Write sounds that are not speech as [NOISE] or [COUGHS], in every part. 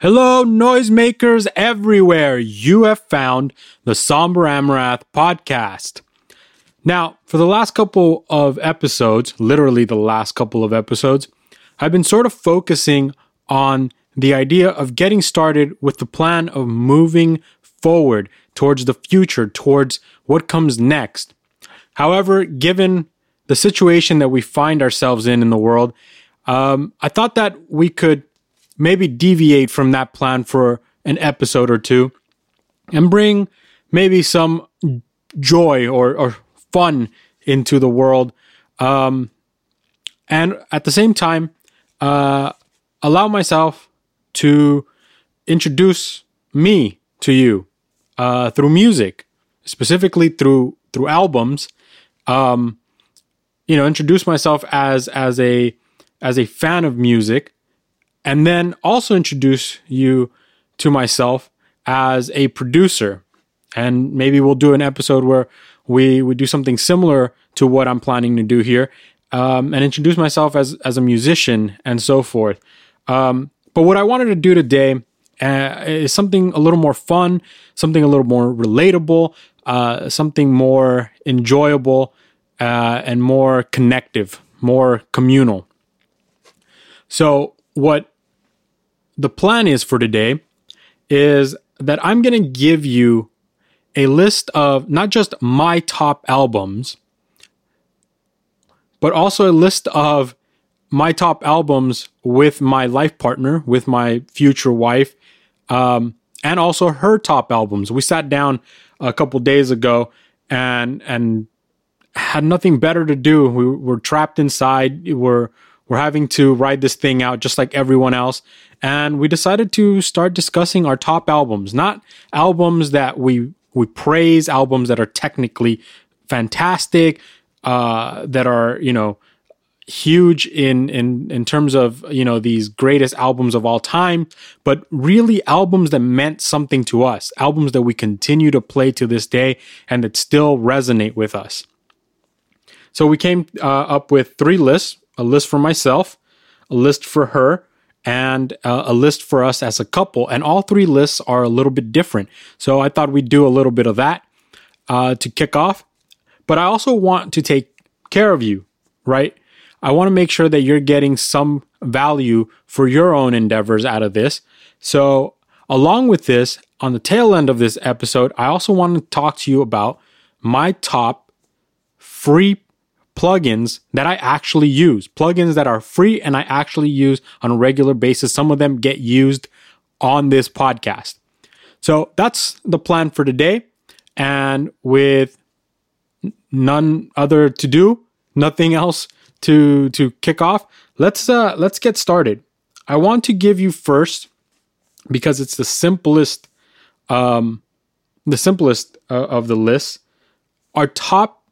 Hello, noisemakers everywhere. You have found the Somber Amarath podcast. Now, for the last couple of episodes, literally the last couple of episodes, I've been sort of focusing on the idea of getting started with the plan of moving forward towards the future, towards what comes next. However, given the situation that we find ourselves in in the world, um, I thought that we could maybe deviate from that plan for an episode or two and bring maybe some joy or, or fun into the world. Um, and at the same time, uh, allow myself to introduce me to you uh, through music, specifically through through albums. Um, you know, introduce myself as as a as a fan of music, and then also introduce you to myself as a producer. And maybe we'll do an episode where we we do something similar to what I'm planning to do here, um, and introduce myself as as a musician and so forth. Um, but what I wanted to do today uh, is something a little more fun, something a little more relatable, uh, something more enjoyable, uh, and more connective, more communal. So, what the plan is for today is that I'm going to give you a list of not just my top albums, but also a list of my top albums with my life partner, with my future wife, um, and also her top albums. We sat down a couple days ago and and had nothing better to do. We were trapped inside. We're we're having to ride this thing out just like everyone else. And we decided to start discussing our top albums, not albums that we we praise, albums that are technically fantastic, uh, that are you know huge in in in terms of you know these greatest albums of all time but really albums that meant something to us albums that we continue to play to this day and that still resonate with us so we came uh, up with three lists a list for myself, a list for her, and uh, a list for us as a couple. And all three lists are a little bit different. So I thought we'd do a little bit of that uh, to kick off. But I also want to take care of you, right? I want to make sure that you're getting some value for your own endeavors out of this. So, along with this, on the tail end of this episode, I also want to talk to you about my top free plugins that I actually use, plugins that are free and I actually use on a regular basis. Some of them get used on this podcast. So that's the plan for today. And with none other to do, nothing else to to kick off, let's uh let's get started. I want to give you first because it's the simplest um the simplest uh, of the list our top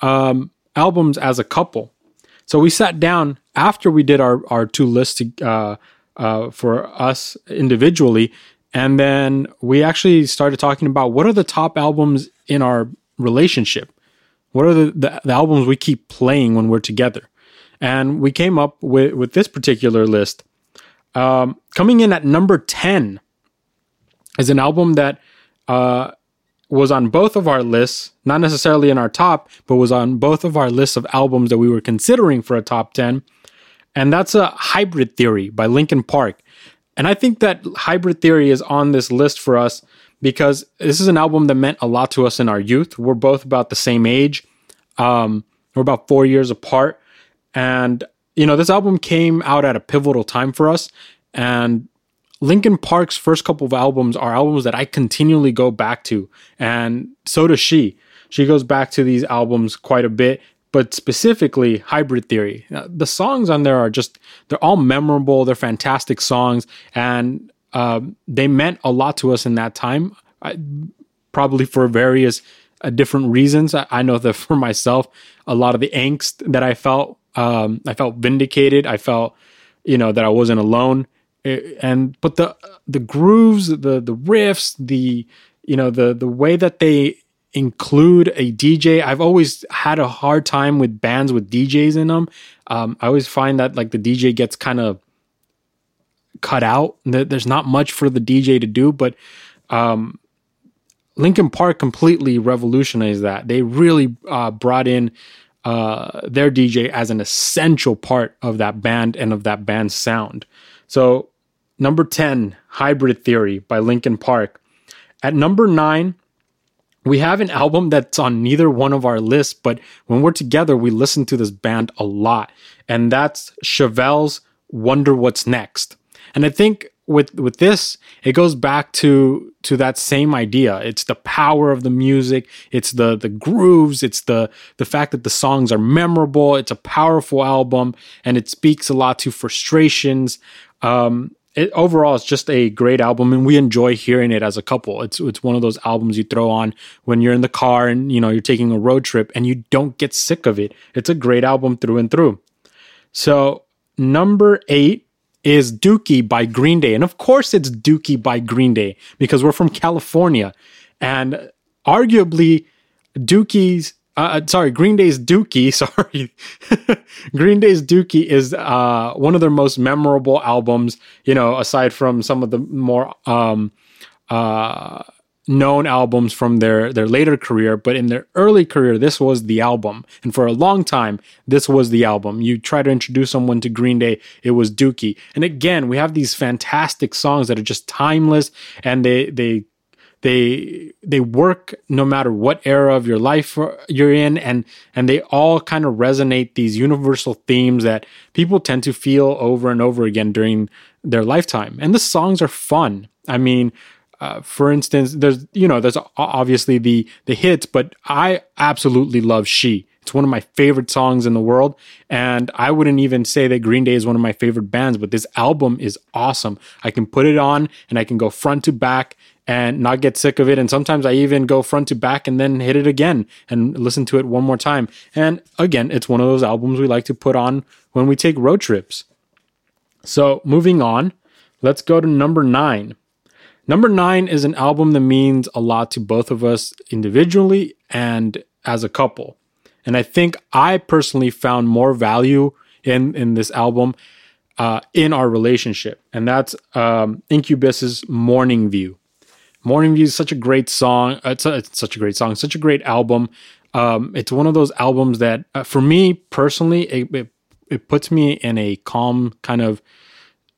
um albums as a couple. So we sat down after we did our, our two lists uh, uh, for us individually. And then we actually started talking about what are the top albums in our relationship? What are the, the, the albums we keep playing when we're together? And we came up with, with this particular list. Um, coming in at number 10 is an album that uh, was on both of our lists, not necessarily in our top, but was on both of our lists of albums that we were considering for a top 10. And that's a Hybrid Theory by Linkin Park. And I think that Hybrid Theory is on this list for us because this is an album that meant a lot to us in our youth. We're both about the same age. Um, we're about four years apart. And, you know, this album came out at a pivotal time for us. And Linkin Park's first couple of albums are albums that I continually go back to, and so does she. She goes back to these albums quite a bit, but specifically Hybrid Theory. The songs on there are just, they're all memorable, they're fantastic songs, and uh, they meant a lot to us in that time, I, probably for various uh, different reasons. I, I, know that [LAUGHS] for myself, a lot of the angst that I felt, um, I felt vindicated. I felt, you know, that I wasn't alone and but the the grooves, the the riffs, the you know the the way that they include a DJ. I've always had a hard time with bands with DJs in them. Um, I always find that like the DJ gets kind of cut out. There's not much for the DJ to do, but um, Linkin Park completely revolutionized that. They really uh, brought in uh, their DJ as an essential part of that band and of that band's sound. So, number 10, Hybrid Theory by Linkin Park. At number nine, we have an album that's on neither one of our lists, but when we're together, we listen to this band a lot. And that's Chevelle's Wonder What's Next. And I think with with this, it goes back to to that same idea. It's the power of the music, it's the the grooves, it's the the fact that the songs are memorable. It's a powerful album, and it speaks a lot to frustrations. Um, it, overall, it's just a great album, and we enjoy hearing it as a couple. It's it's one of those albums you throw on when you're in the car and you know you're taking a road trip, and you don't get sick of it. It's a great album through and through. So number eight is Dookie by Green Day, and of course it's Dookie by Green Day because we're from California, and arguably Dookie's uh, uh, sorry, Green Day's Dookie, [LAUGHS] sorry. Green Day's Dookie is uh, one of their most memorable albums, you know, aside from some of the more um, uh, known albums from their, their later career. But in their early career, this was the album. And for a long time, this was the album. You try to introduce someone to Green Day, it was Dookie. And again, we have these fantastic songs that are just timeless and they, they they they work no matter what era of your life you're in and and they all kind of resonate these universal themes that people tend to feel over and over again during their lifetime and the songs are fun i mean uh, for instance there's you know there's obviously the the hits but i absolutely love she it's one of my favorite songs in the world. And I wouldn't even say that Green Day is one of my favorite bands, but this album is awesome. I can put it on and I can go front to back and not get sick of it. And sometimes I even go front to back and then hit it again and listen to it one more time. And again, it's one of those albums we like to put on when we take road trips. So moving on, let's go to number nine. Number nine is an album that means a lot to both of us individually and as a couple. And I think I personally found more value in, in this album uh, in our relationship. And that's um, Incubus's Morning View. Morning View is such a great song. It's, a, it's such a great song, such a great album. Um, it's one of those albums that, uh, for me personally, it, it, it, puts me in a calm kind of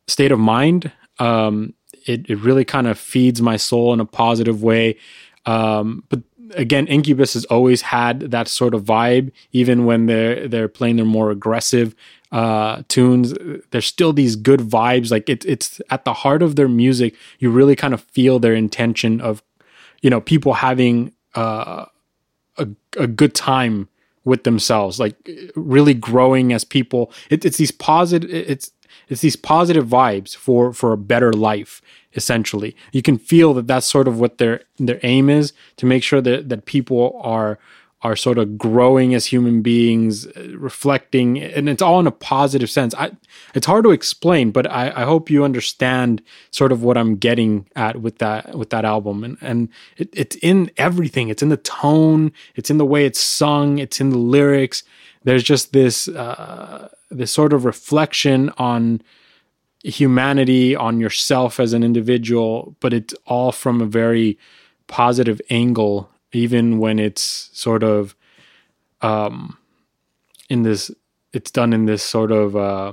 state of mind. Um, it, it really kind of feeds my soul in a positive way. Um, but again, Incubus has always had that sort of vibe, even when they're they're playing their more aggressive uh, tunes. There's still these good vibes. Like it's it's at the heart of their music. You really kind of feel their intention of, you know, people having uh, a a good time with themselves, like really growing as people. It, it's these positive. It's it's these positive vibes for for a better life essentially you can feel that that's sort of what their their aim is to make sure that that people are are sort of growing as human beings, uh, reflecting, and it's all in a positive sense. I, it's hard to explain, but I, I hope you understand sort of what I'm getting at with that with that album, and and it, it's in everything. It's in the tone, it's in the way it's sung, it's in the lyrics. There's just this uh, this sort of reflection on humanity, on yourself as an individual, but it's all from a very positive angle even when it's sort of um, in this, it's done in this sort of uh,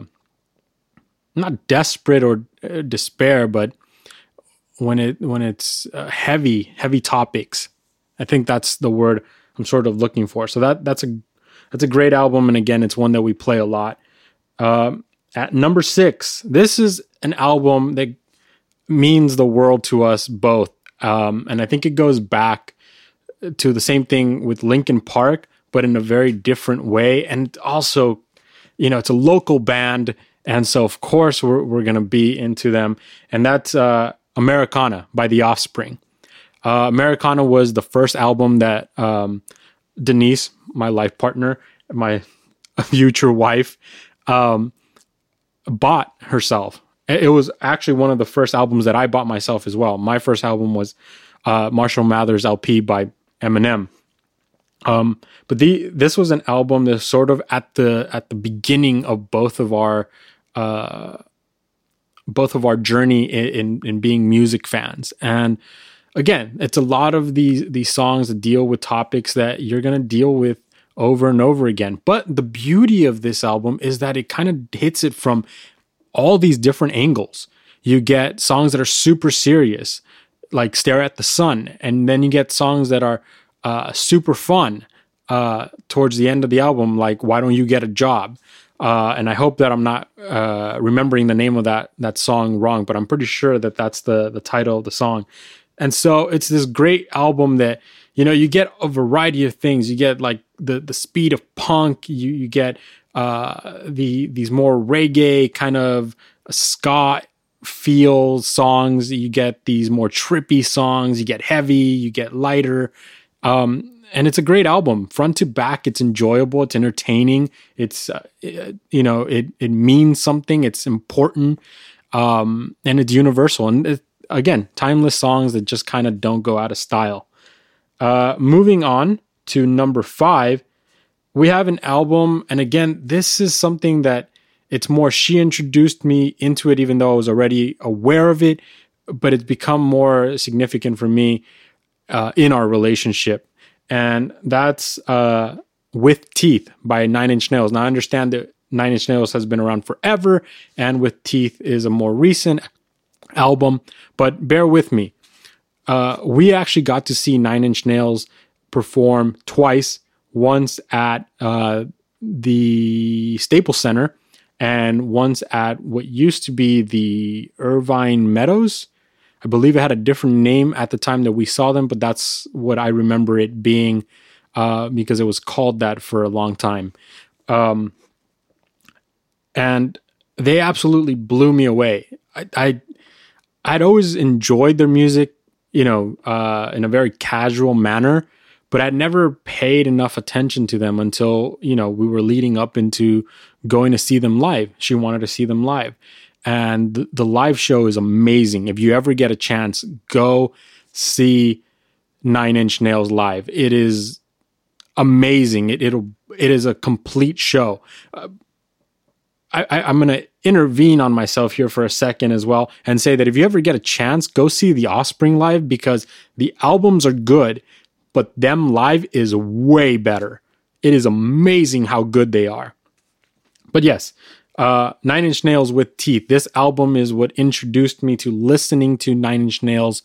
not desperate or uh, despair, but when it when it's uh, heavy, heavy topics. I think that's the word I'm sort of looking for. So that that's a that's a great album, and again, it's one that we play a lot. Um, at number six, this is an album that means the world to us both, um, and I think it goes back to the same thing with Linkin Park, but in a very different way. And also, you know, it's a local band. And so, of course, we're, we're going to be into them. And that's uh, Americana by The Offspring. Uh, Americana was the first album that um, Denise, my life partner, my [LAUGHS] future wife, um, bought herself. It was actually one of the first albums that I bought myself as well. My first album was uh, Marshall Mathers LP by Eminem. Um, but the this was an album that's sort of at the at the beginning of both of our uh, both of our journey in, in, in being music fans. And again, it's a lot of these these songs that deal with topics that you're gonna deal with over and over again. But the beauty of this album is that it kind of hits it from all these different angles. You get songs that are super serious, like Stare at the Sun, and then you get songs that are uh, super fun uh, towards the end of the album, like Why Don't You Get a Job? Uh, and I hope that I'm not uh, remembering the name of that that song wrong, but I'm pretty sure that that's the the title of the song. And so it's this great album that you know you get a variety of things. You get like the the speed of punk. You you get uh, the these more reggae kind of ska feel songs. You get these more trippy songs. You get heavy. You get lighter. Um, and it's a great album front to back it's enjoyable it's entertaining it's uh, you know it it means something it's important um, and it's universal and it, again timeless songs that just kind of don't go out of style uh, moving on to number five we have an album and again this is something that it's more she introduced me into it even though i was already aware of it but it's become more significant for me uh, in our relationship and that's uh, with Teeth by Nine Inch Nails. Now I understand that Nine Inch Nails has been around forever, and with Teeth is a more recent album. But bear with me. Uh, we actually got to see Nine Inch Nails perform twice. Once at uh, the Staples Center, and once at what used to be the Irvine Meadows I believe it had a different name at the time that we saw them, but that's what I remember it being uh, because it was called that for a long time. Um, and they absolutely blew me away. I, I I'd always enjoyed their music, you know, uh, in a very casual manner, but I'd never paid enough attention to them until you know we were leading up into going to see them live. She wanted to see them live, and the live show is amazing. If you ever get a chance, go see Nine Inch Nails live. It is amazing. It it'll it is a complete show. Uh, I, I, am going to intervene on myself here for a second as well and say that if you ever get a chance, go see the Offspring live because the albums are good, but them live is way better. It is amazing how good they are. But yes, uh, Nine Inch Nails with Teeth. This album is what introduced me to listening to Nine Inch Nails,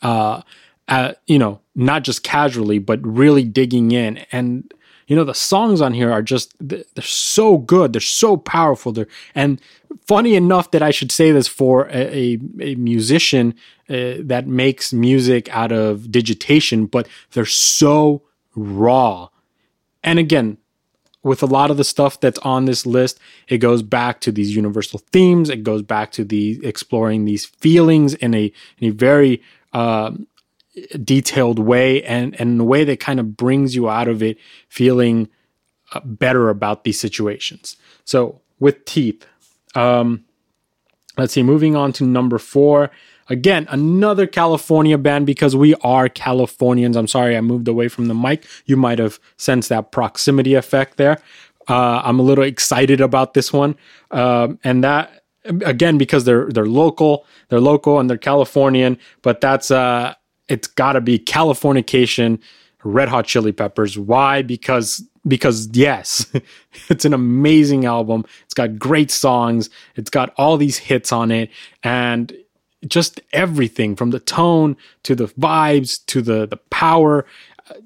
uh, at, you know, not just casually, but really digging in. And, you know, the songs on here are just, they're so good. They're so powerful. They're, and funny enough that I should say this for a, a, a musician uh, that makes music out of digitation, but they're so raw. And again, with a lot of the stuff that's on this list, it goes back to these universal themes. It goes back to the exploring these feelings in a in a very uh, detailed way, and and in a way that kind of brings you out of it feeling uh, better about these situations. So with teeth, um, let's see. Moving on to number four. Again, another California band because we are Californians. I'm sorry I moved away from the mic. You might have sensed that proximity effect there. Uh, I'm a little excited about this one, um, and that again because they're they're local, they're local and they're Californian. But that's uh, it's got to be Californication, Red Hot Chili Peppers. Why? Because because yes, [LAUGHS] it's an amazing album. It's got great songs. It's got all these hits on it, and just everything from the tone to the vibes to the the power.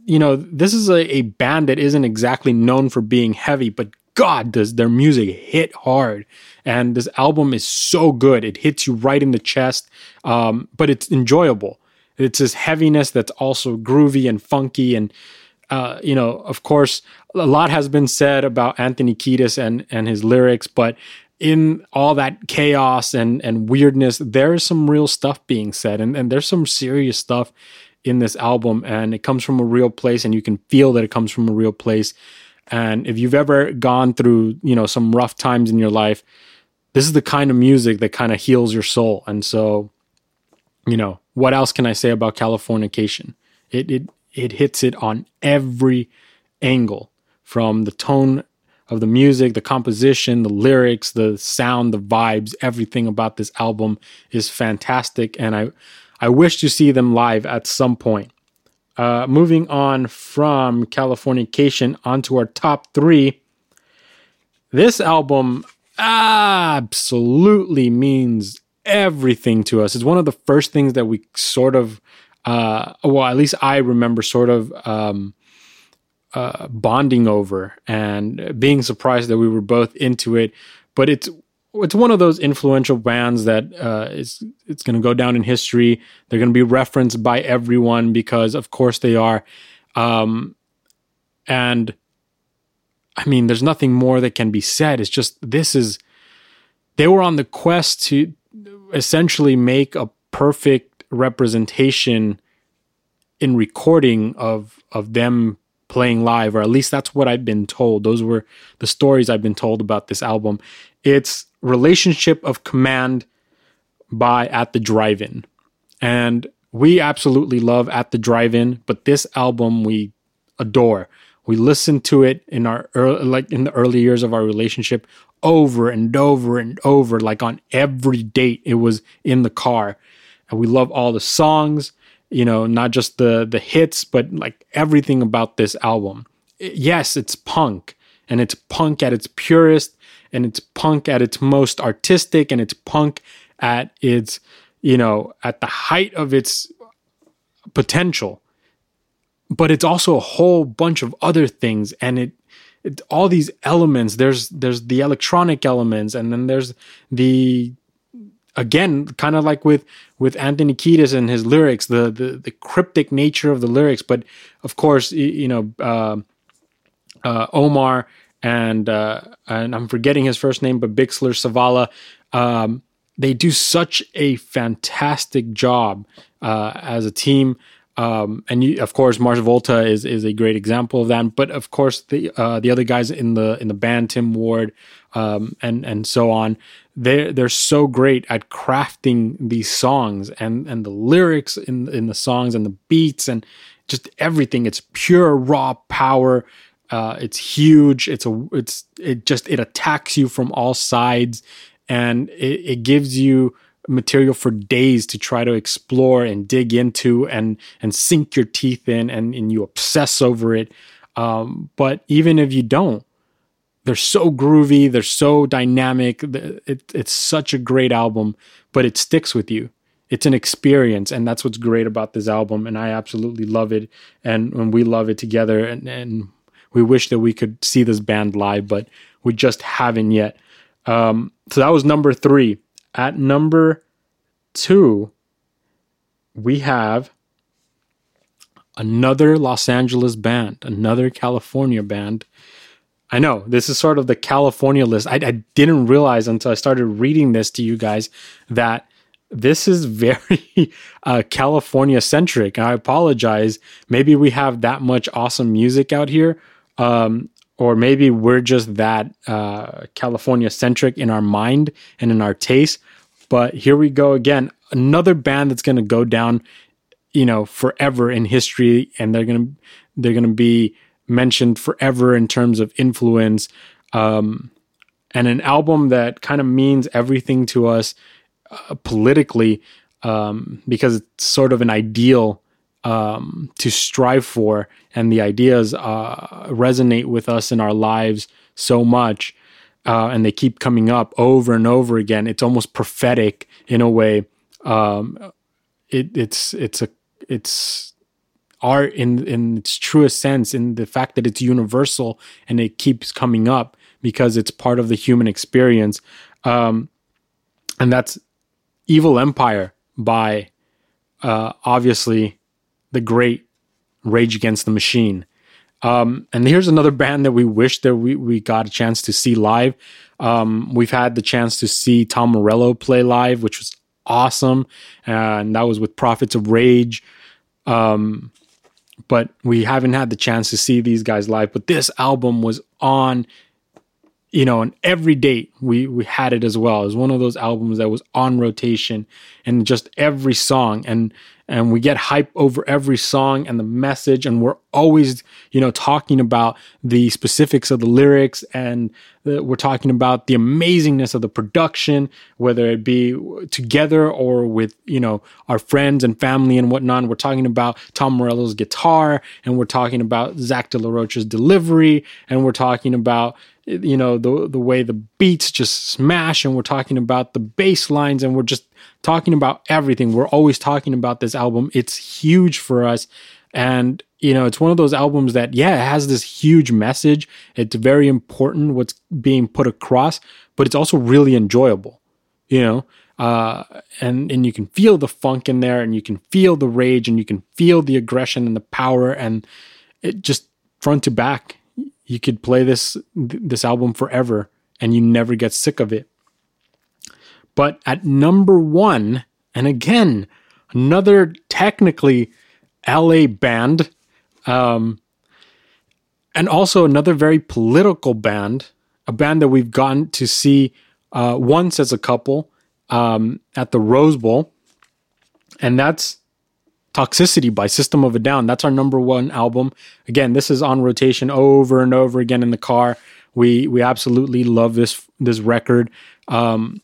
You know, this is a, a band that isn't exactly known for being heavy, but God, does their music hit hard. And this album is so good. It hits you right in the chest, um, but it's enjoyable. It's this heaviness that's also groovy and funky. And, uh, you know, of course, a lot has been said about Anthony Kiedis and, and his lyrics, but in all that chaos and and weirdness, there is some real stuff being said, and, and there's some serious stuff in this album, and it comes from a real place, and you can feel that it comes from a real place. And if you've ever gone through, you know, some rough times in your life, this is the kind of music that kind of heals your soul. And so, you know, what else can I say about Californication? It it it hits it on every angle, from the tone of the music, the composition, the lyrics, the sound, the vibes, everything about this album is fantastic. And I, I wish to see them live at some point. Uh, moving on from Californication onto our top three. This album absolutely means everything to us. It's one of the first things that we sort of, uh, well, at least I remember sort of um, uh, bonding over and being surprised that we were both into it. But it's it's one of those influential bands that uh, is it's going to go down in history. They're going to be referenced by everyone because, of course, they are. Um, and I mean, there's nothing more that can be said. It's just this is they were on the quest to essentially make a perfect representation in recording of of them playing live or at least that's what I've been told. Those were the stories I've been told about this album. It's relationship of command by at the drive-in. And we absolutely love at the drive-in but this album we adore. We listened to it in our early, like in the early years of our relationship over and over and over like on every date it was in the car. And we love all the songs you know not just the the hits but like everything about this album. Yes it's punk and it's punk at its purest and it's punk at its most artistic and it's punk at its you know at the height of its potential. But it's also a whole bunch of other things and it, it all these elements there's there's the electronic elements and then there's the again kind of like with with Anthony Kiedis and his lyrics the, the the cryptic nature of the lyrics but of course you know uh, uh, Omar and uh, and I'm forgetting his first name but Bixler Zavala um, they do such a fantastic job uh, as a team um, and you, of course, Mars Volta is is a great example of that. But of course, the uh, the other guys in the in the band, Jim Ward, um, and and so on, they they're so great at crafting these songs and and the lyrics in in the songs and the beats and just everything. It's pure raw power. Uh, it's huge. It's a it's it just it attacks you from all sides, and it, it gives you material for days to try to explore and dig into and and sink your teeth in and, and you obsess over it um, but even if you don't they're so groovy they're so dynamic it, it's such a great album but it sticks with you it's an experience and that's what's great about this album and i absolutely love it and when we love it together and, and we wish that we could see this band live but we just haven't yet um, so that was number three at number two, we have another Los Angeles band, another California band. I know this is sort of the California list. I, I didn't realize until I started reading this to you guys that this is [LAUGHS] very uh, California centric. I apologize. Maybe we have that much awesome music out here. Um, or maybe we're just that uh, California centric in our mind and in our taste. But here we go again, another band that's going to go down, you know, forever in history, and they're gonna they're gonna be mentioned forever in terms of influence. Um, and an album that kind of means everything to us uh, politically um, because it's sort of an ideal um, to strive for, and the ideas uh, resonate with us in our lives so much, uh, and they keep coming up over and over again. It's almost prophetic in a way. Um, it, it's it's a it's art in in its truest sense, in the fact that it's universal and it keeps coming up because it's part of the human experience. Um, and that's Evil Empire by uh, obviously the great Rage Against the Machine. Um, and here's another band that we wish that we, we got a chance to see live. Um, we've had the chance to see Tom Morello play live, which was awesome. And that was with Prophets of Rage. Um, but we haven't had the chance to see these guys live. But this album was on you know, and every date we we had it as well. It was one of those albums that was on rotation and just every song. And and we get hype over every song and the message. And we're always you know talking about the specifics of the lyrics. And the, we're talking about the amazingness of the production whether it be together or with you know our friends and family and whatnot. We're talking about tom morello's guitar. And we're talking about zach de la rocha's delivery. And we're talking about you know the the way the beats just smash and we're talking about the bass lines and we're just talking about everything. We're always talking about this album. It's huge for us. And you know it's one of those albums that yeah it has this huge message. It's very important what's being put across but it's also really enjoyable you know? Uh, and and you can feel the funk in there and you can feel the rage and you can feel the aggression and the power and it just front to back you could play this this album forever and you never get sick of it. But at number 1, and again, another technically LA band um, and also another very political band, a band that we've gotten to see uh, once as a couple um, at the Rose Bowl, and that's Toxicity by System of a Down. That's our number one album. Again, this is on rotation over and over again in the car. We we absolutely love this this record. Um,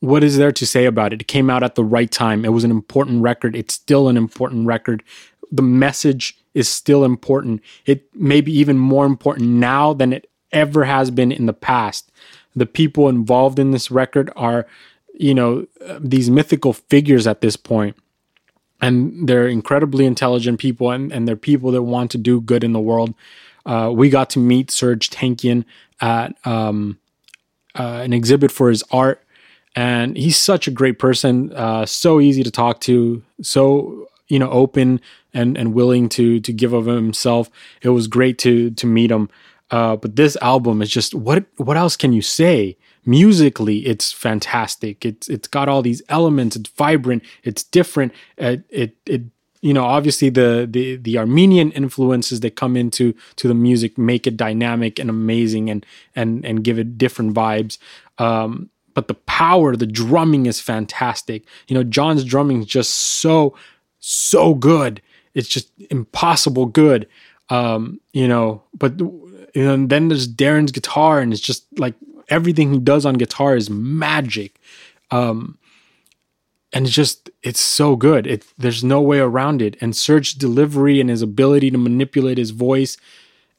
what is there to say about it? It came out at the right time. It was an important record. It's still an important record. The message is still important. It may be even more important now than it ever has been in the past. The people involved in this record are, you know, these mythical figures at this point and they're incredibly intelligent people and, and they're people that want to do good in the world. Uh, we got to meet Serj Tankian at um, uh, an exhibit for his art, and he's such a great person, uh, so easy to talk to, so you know open and and willing to to give of himself. It was great to to meet him. Uh, but this album is just what what else can you say? Musically it's fantastic. It's it's got all these elements. It's vibrant. It's different. It it, it you know obviously the, the the armenian influences that come into to the music make it dynamic and amazing and and and give it different vibes. Um but the power the drumming is fantastic. You know john's drumming is just so so good. It's just impossible good. Um you know but you know, and then there's daron's guitar and it's just like everything he does on guitar is magic. Um, and it's just it's so good. It there's no way around it. And Serj's delivery and his ability to manipulate his voice,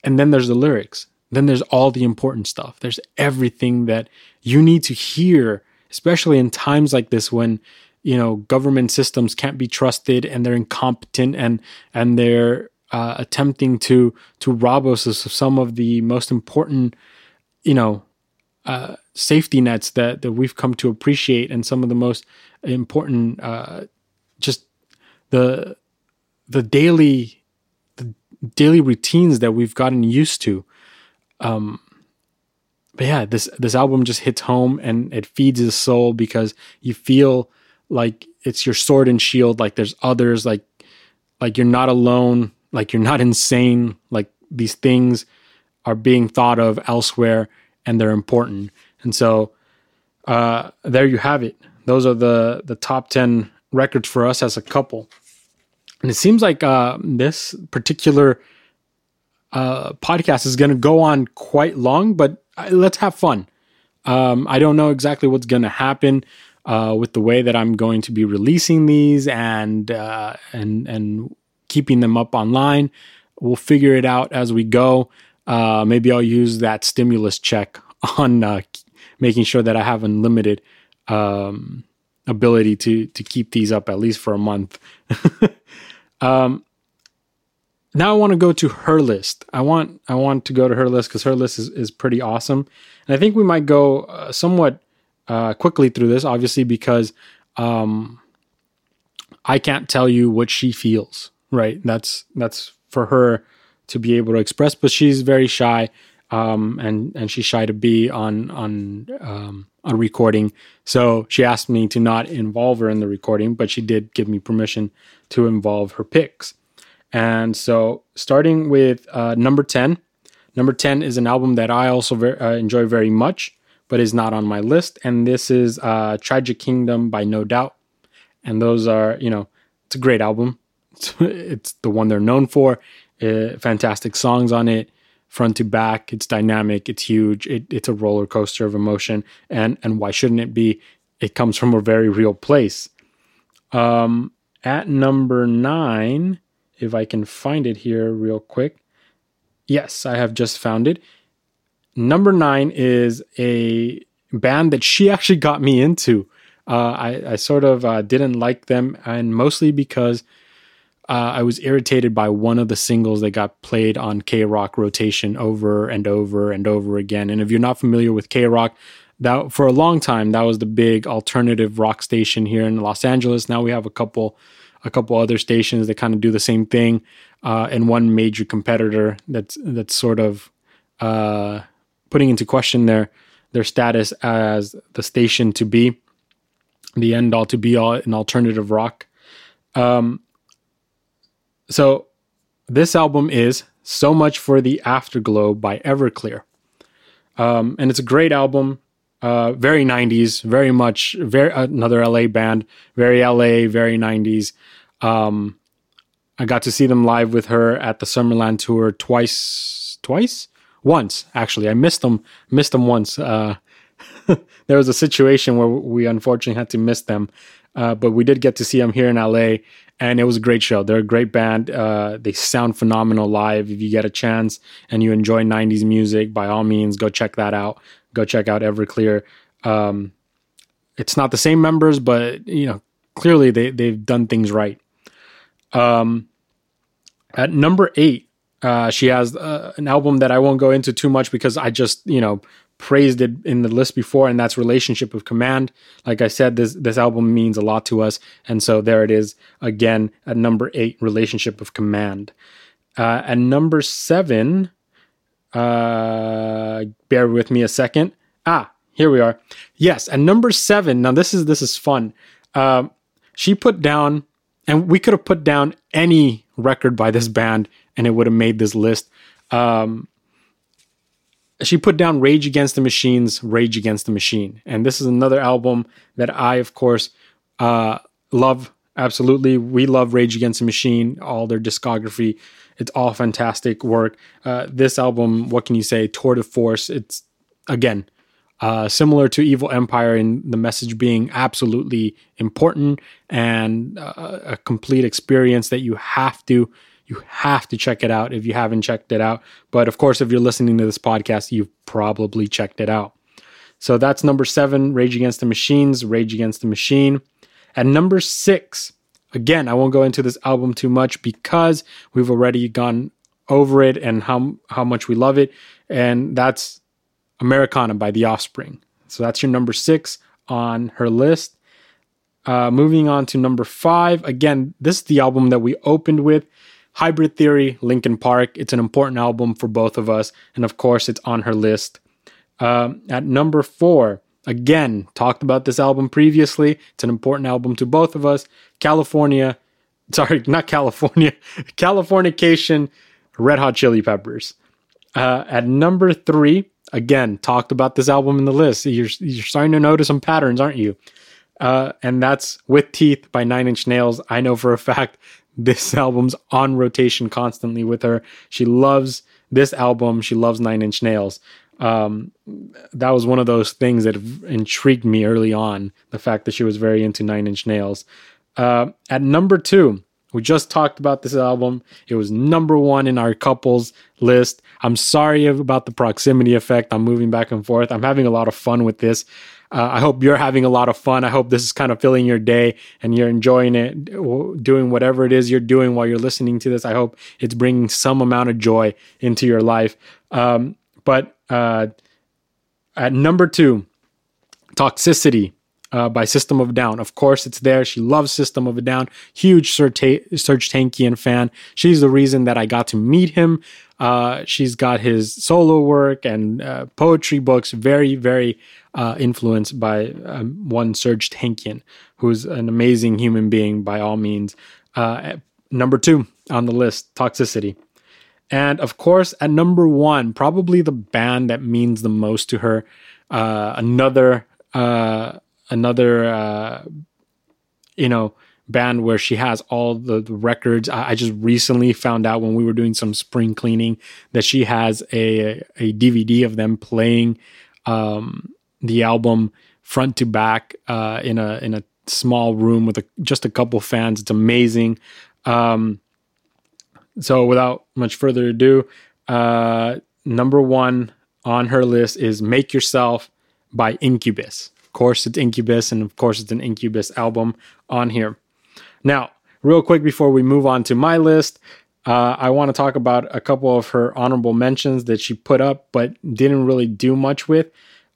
and then there's the lyrics. Then there's all the important stuff. There's everything that you need to hear, especially in times like this when you know government systems can't be trusted and they're incompetent and and they're uh, attempting to to rob us of some of the most important you know uh, safety nets that that we've come to appreciate, and some of the most important, uh, just the the daily the daily routines that we've gotten used to. Um, but yeah, this this album just hits home and it feeds the soul because you feel like it's your sword and shield. Like there's others, like like you're not alone, like you're not insane. Like these things are being thought of elsewhere and they're important. And so uh, there you have it. Those are the the top ten records for us as a couple. And it seems like uh, this particular uh, podcast is going to go on quite long, but uh, let's have fun. Um, I don't know exactly what's going to happen uh, with the way that I'm going to be releasing these and uh, and and keeping them up online. We'll figure it out as we go. Uh, maybe I'll use that stimulus check [LAUGHS] on uh, making sure that I have unlimited um, ability to to keep these up at least for a month. [LAUGHS] um, now I want to go to her list. I want I want to go to her list because her list is, is pretty awesome, and I think we might go uh, somewhat uh, quickly through this, obviously because um, I can't tell you what she feels. Right? That's that's for her to be able to express, but she's very shy, um, and and she's shy to be on on um, on recording. So she asked me to not involve her in the recording, but she did give me permission to involve her picks. And so, starting with uh, number ten, Number 10 is an album that I also uh, enjoy very much, but is not on my list. And this is uh, Tragic Kingdom by No Doubt. And those are, you know, it's a great album. [LAUGHS] It's the one they're known for. Uh, fantastic songs on it, front to back. It's dynamic. It's huge. It, it's a roller coaster of emotion. And and why shouldn't it be? It comes from a very real place. Um, at number nine, if I can find it here real quick. Yes, I have just found it. Number nine is a band that she actually got me into. Uh, I, I, sort of uh, didn't like them, and mostly because uh, I was irritated by one of the singles that got played on KROQ rotation over and over and over again. And if you're not familiar with KROQ, that for a long time that was the big alternative rock station here in Los Angeles. Now we have a couple a couple other stations that kind of do the same thing, uh, and one major competitor that's that's sort of uh, putting into question their their status as the station to be the end all to be all in alternative rock. Um, so this album is so much for the afterglow by Everclear, um, and it's a great album. Uh, very 90s, very much, very another LA band, very LA, very 90s. Um, I got to see them live with her at the Summerland tour twice, twice, once actually. I missed them, missed them once. Uh, [LAUGHS] there was a situation where we unfortunately had to miss them, uh, but we did get to see them here in LA, and it was a great show. They're a great band. Uh, they sound phenomenal live. If you get a chance and you enjoy '90s music, by all means, go check that out. Go check out Everclear. Um, it's not the same members, but you know clearly they they've done things right. Um, at number eight, uh, she has uh, an album that I won't go into too much because I just you know praised it in the list before, and that's Relationship of Command. Like I said, this this album means a lot to us, and so there it is again at number eight, Relationship of Command. Uh, at number seven, uh, bear with me a second. Ah, here we are. Yes, at number seven. Now this is this is fun. Um, she put down, and we could have put down any record by this band, and it would have made this list. Um, she put down Rage Against the Machine's Rage Against the Machine. And this is another album that I, of course, uh, love. Absolutely. We love Rage Against the Machine, all their discography. It's all fantastic work. Uh, this album, what can you say? Tour de Force. It's, again, uh, similar to Evil Empire in the message being absolutely important and uh, a complete experience that you have to you have to check it out if you haven't checked it out. But of course, if you're listening to this podcast, you've probably checked it out. So that's number seven, Rage Against the Machines, Rage Against the Machine. At number six, again, I won't go into this album too much because we've already gone over it and how how much we love it. And that's Americana by The Offspring. So that's your number six on her list. Uh, moving on to number five. Again, this is the album that we opened with. Hybrid Theory, Linkin Park. It's an important album for both of us. And of course, it's on her list. Um, at number four, again, talked about this album previously. It's an important album to both of us. California, [LAUGHS] sorry, not California, [LAUGHS] Californication, Red Hot Chili Peppers. Uh, at number three, again, talked about this album in the list. You're, you're starting to notice some patterns, aren't you? Uh, and that's With Teeth by Nine Inch Nails. I know for a fact this album's on rotation constantly with her. She loves this album. She loves Nine Inch Nails. Um, that was one of those things that intrigued me early on. The fact that she was very into Nine Inch Nails. Uh, at number two, we just talked about this album. It was number one in our couples list. I'm sorry about the proximity effect. I'm moving back and forth. I'm having a lot of fun with this. Uh, I hope you're having a lot of fun. I hope this is kind of filling your day and you're enjoying it, doing whatever it is you're doing while you're listening to this. I hope it's bringing some amount of joy into your life. Um, but uh, at number two, Toxicity uh, by System of Down. Of course, it's there. She loves System of a Down. Huge Serj Tankian fan. She's the reason that I got to meet him. Uh, she's got his solo work and uh, poetry books. Very, very uh, influenced by um, one Serj Tankian, who's an amazing human being by all means. Uh, number two on the list, Toxicity. And of course, at number one, probably the band that means the most to her. Uh, another, uh, another, uh, you know, band where she has all the, the records. I, I, just recently found out when we were doing some spring cleaning that she has a a DVD of them playing um, the album front to back uh, in a in a small room with a, just a couple fans. It's amazing. Um, so without much further ado, uh, number one on her list is "Make Yourself" by Incubus. Of course, it's Incubus, and of course, it's an Incubus album on here. Now, real quick before we move on to my list, uh, I want to talk about a couple of her honorable mentions that she put up but didn't really do much with.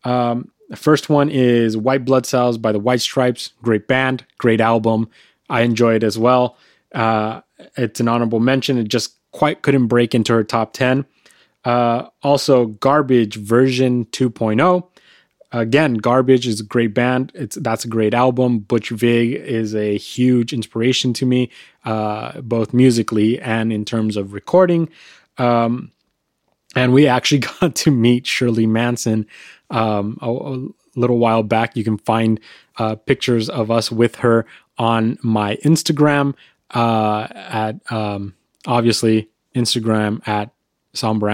Um, the first one is White Blood Cells by the White Stripes. Great band, great album. I enjoy it as well. Uh, it's an honorable mention. It just quite couldn't break into her top 10. Uh, also, Garbage version 2.0. Again, Garbage is a great band. It's that's a great album. Butch Vig is a huge inspiration to me, uh, both musically and in terms of recording. Um, and we actually [LAUGHS] got to meet Shirley Manson um, a, a, little while back. You can find uh, pictures of us with her on my Instagram uh, at um, obviously Instagram at Somber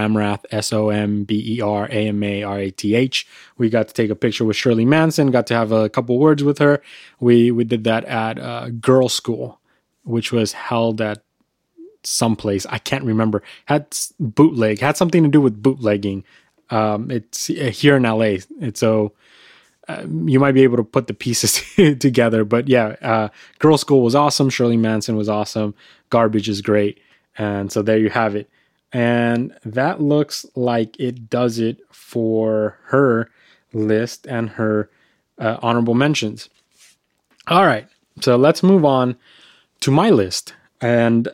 S O M B E R A M A R A T H. We got to take a picture with Shirley Manson, got to have a couple words with her. We we did that at uh, Girl School, which was held at someplace I can't remember. Had bootleg, had something to do with bootlegging. Um, it's uh, here in LA. It's so uh, you might be able to put the pieces [LAUGHS] together. But yeah, uh, Girl School was awesome. Shirley Manson was awesome. Garbage is great. And so there you have it. And that looks like it does it for her list and her uh, honorable mentions. All right, so let's move on to my list. And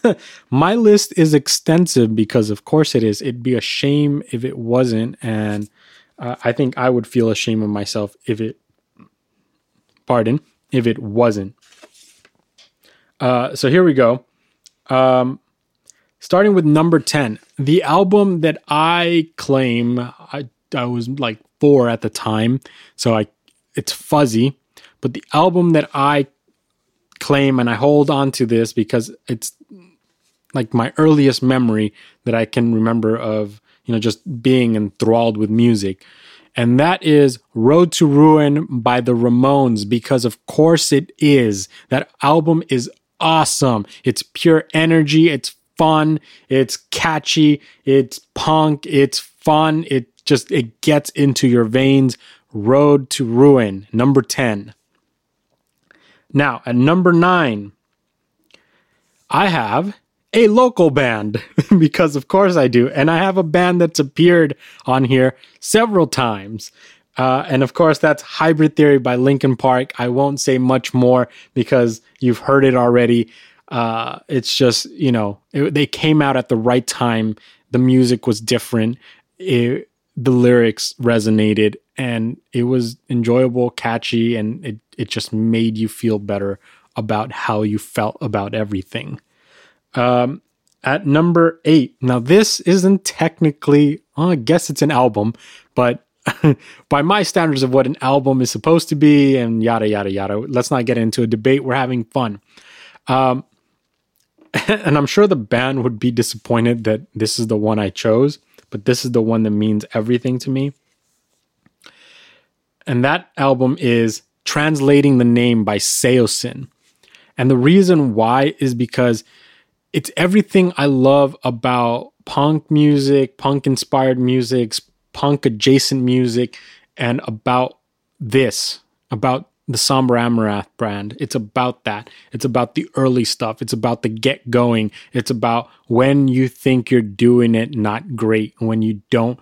[LAUGHS] my list is extensive because, of course, it is. It'd be a shame if it wasn't. And uh, I think I would feel ashamed of myself if it, pardon, if it wasn't. Uh, so here we go. Um, starting with number 10, the album that I claim I, I was like four at the time, so I it's fuzzy, but the album that I claim and I hold on to this because it's like my earliest memory that I can remember of, you know, just being enthralled with music. And that is Road to Ruin by the Ramones because of course it is. That album is awesome. It's pure energy, it's fun, it's catchy, it's punk, it's fun, it just it gets into your veins. Road to Ruin, number 10. Now, at number 9, I have a local band [LAUGHS] because of course I do. And I have a band that's appeared on here several times. Uh, and of course, that's Hybrid Theory by Linkin Park. I won't say much more because you've heard it already. Uh, it's just you know it, they came out at the right time. The music was different. It, the lyrics resonated, and it was enjoyable, catchy, and it it just made you feel better about how you felt about everything. Um, at number eight, now this isn't technically, well, I guess it's an album, but [LAUGHS] by my standards of what an album is supposed to be, and yada yada yada. Let's not get into a debate. We're having fun. Um, [LAUGHS] and I'm sure the band would be disappointed that this is the one I chose, but this is the one that means everything to me. And that album is Translating the Name by Saosin. And the reason why is because it's everything I love about punk music, punk inspired music, punk adjacent music, and about this, about the Somber Amarath brand. It's about that. It's about the early stuff. It's about the get going. It's about when you think you're doing it not great, when you don't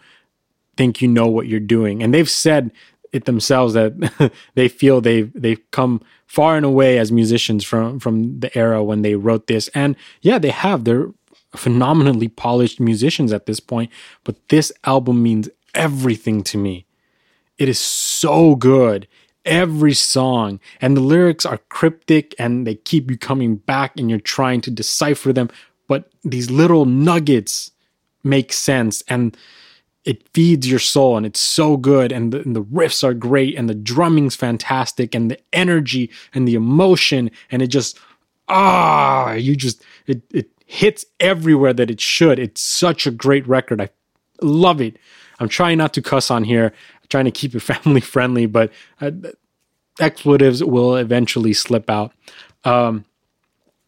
think you know what you're doing. And they've said it themselves that [LAUGHS] they feel they've they've come far and away as musicians from from the era when they wrote this. And yeah, they have. They're phenomenally polished musicians at this point, but this album means everything to me. It is so good every song and the lyrics are cryptic and they keep you coming back and you're trying to decipher them but these little nuggets make sense and it feeds your soul and it's so good and the, and the, riffs are great and the drumming's fantastic and the energy and the emotion and it just ah you just it it hits everywhere that it should. It's such a great record. I love it. I'm trying not to cuss on here trying to keep it [LAUGHS] family friendly but uh, expletives will eventually slip out. Um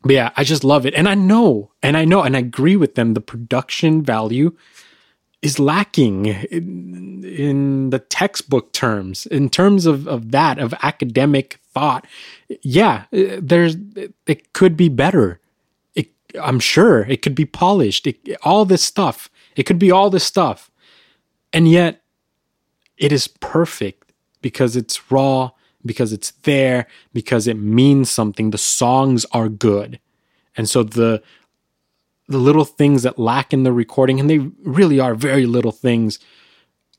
but yeah i just love it. And i know and i know and i agree with them. The production value is lacking in, in, the textbook terms in terms of, of that of academic thought. Yeah there's it could be better. It, i'm sure it could be polished. It, all this stuff it could be all this stuff. And yet it is perfect because it's raw because it's there because it means something the songs are good and so the the little things that lack in the recording, and they really are very little things,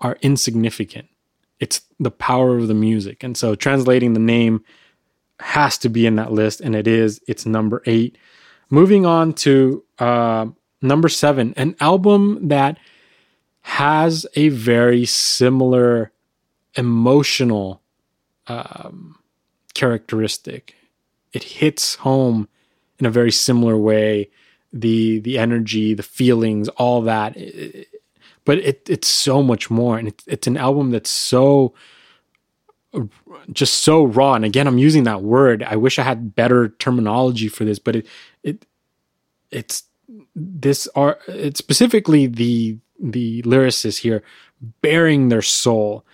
are insignificant. It's the power of the music. And so translating the name has to be in that list, and it is. It's number eight. Moving on to uh, number seven, an album that has a very similar emotional um, characteristic. It hits home in a very similar way the the energy, the feelings, all that. But it it's so much more, and it, it's an album that's so just so raw. And again, I'm using that word. I wish I had better terminology for this, but it it it's this are it's specifically the the lyricists here bearing their soul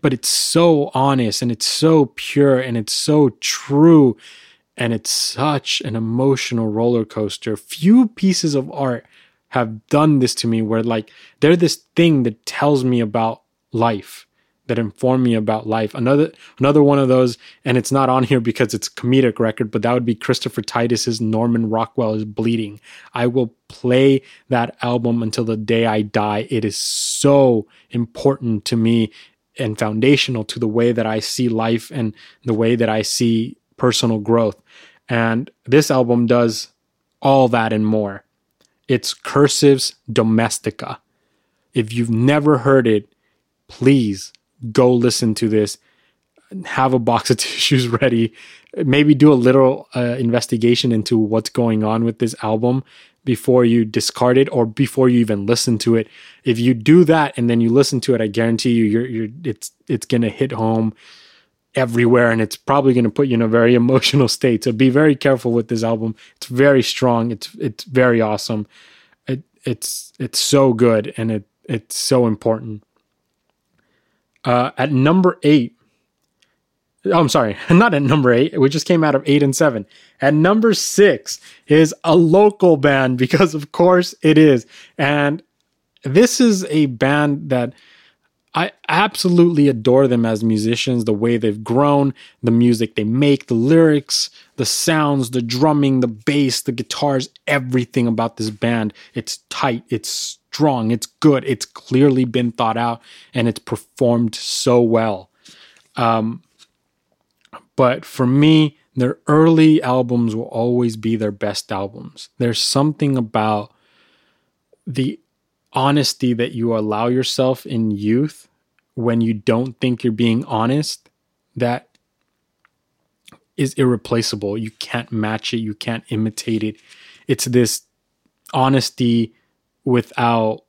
but it's so honest and it's so pure and it's so true and it's such an emotional roller coaster. Few pieces of art have done this to me where like they're this thing that tells me about life that inform me about life. Another another one of those, and it's not on here because it's comedic record, but that would be Christopher Titus's Norman Rockwell is Bleeding. I will play that album until the day I die. It is so important to me and foundational to the way that I see life and the way that I see personal growth. And this album does all that and more. It's Cursive's Domestica. If you've never heard it, please go listen to this. Have a box of [LAUGHS] tissues ready. Maybe do a little uh, investigation into what's going on with this album before you discard it or before you even listen to it. If you do that and then you listen to it, I guarantee you, you're, you're it's it's gonna hit home everywhere and it's probably going to put you in a very [LAUGHS] emotional state. So be very careful with this album. It's very strong. It's it's very awesome. It it's it's so good and it it's so important. Uh, at number eight, oh, I'm sorry, [LAUGHS] not at number eight. We just came out of eight and seven. At number six is a local band because, of course, it is. And this is a band that I absolutely adore them as musicians, the way they've grown, the music they make, the lyrics, the sounds, the drumming, the bass, the guitars, everything about this band. It's tight, it's strong, it's good, it's clearly been thought out, and it's performed so well. Um, but for me, their early albums will always be their best albums. There's something about the honesty that you allow yourself in youth when you don't think you're being honest that is irreplaceable. You can't match it, you can't imitate it. It's this honesty without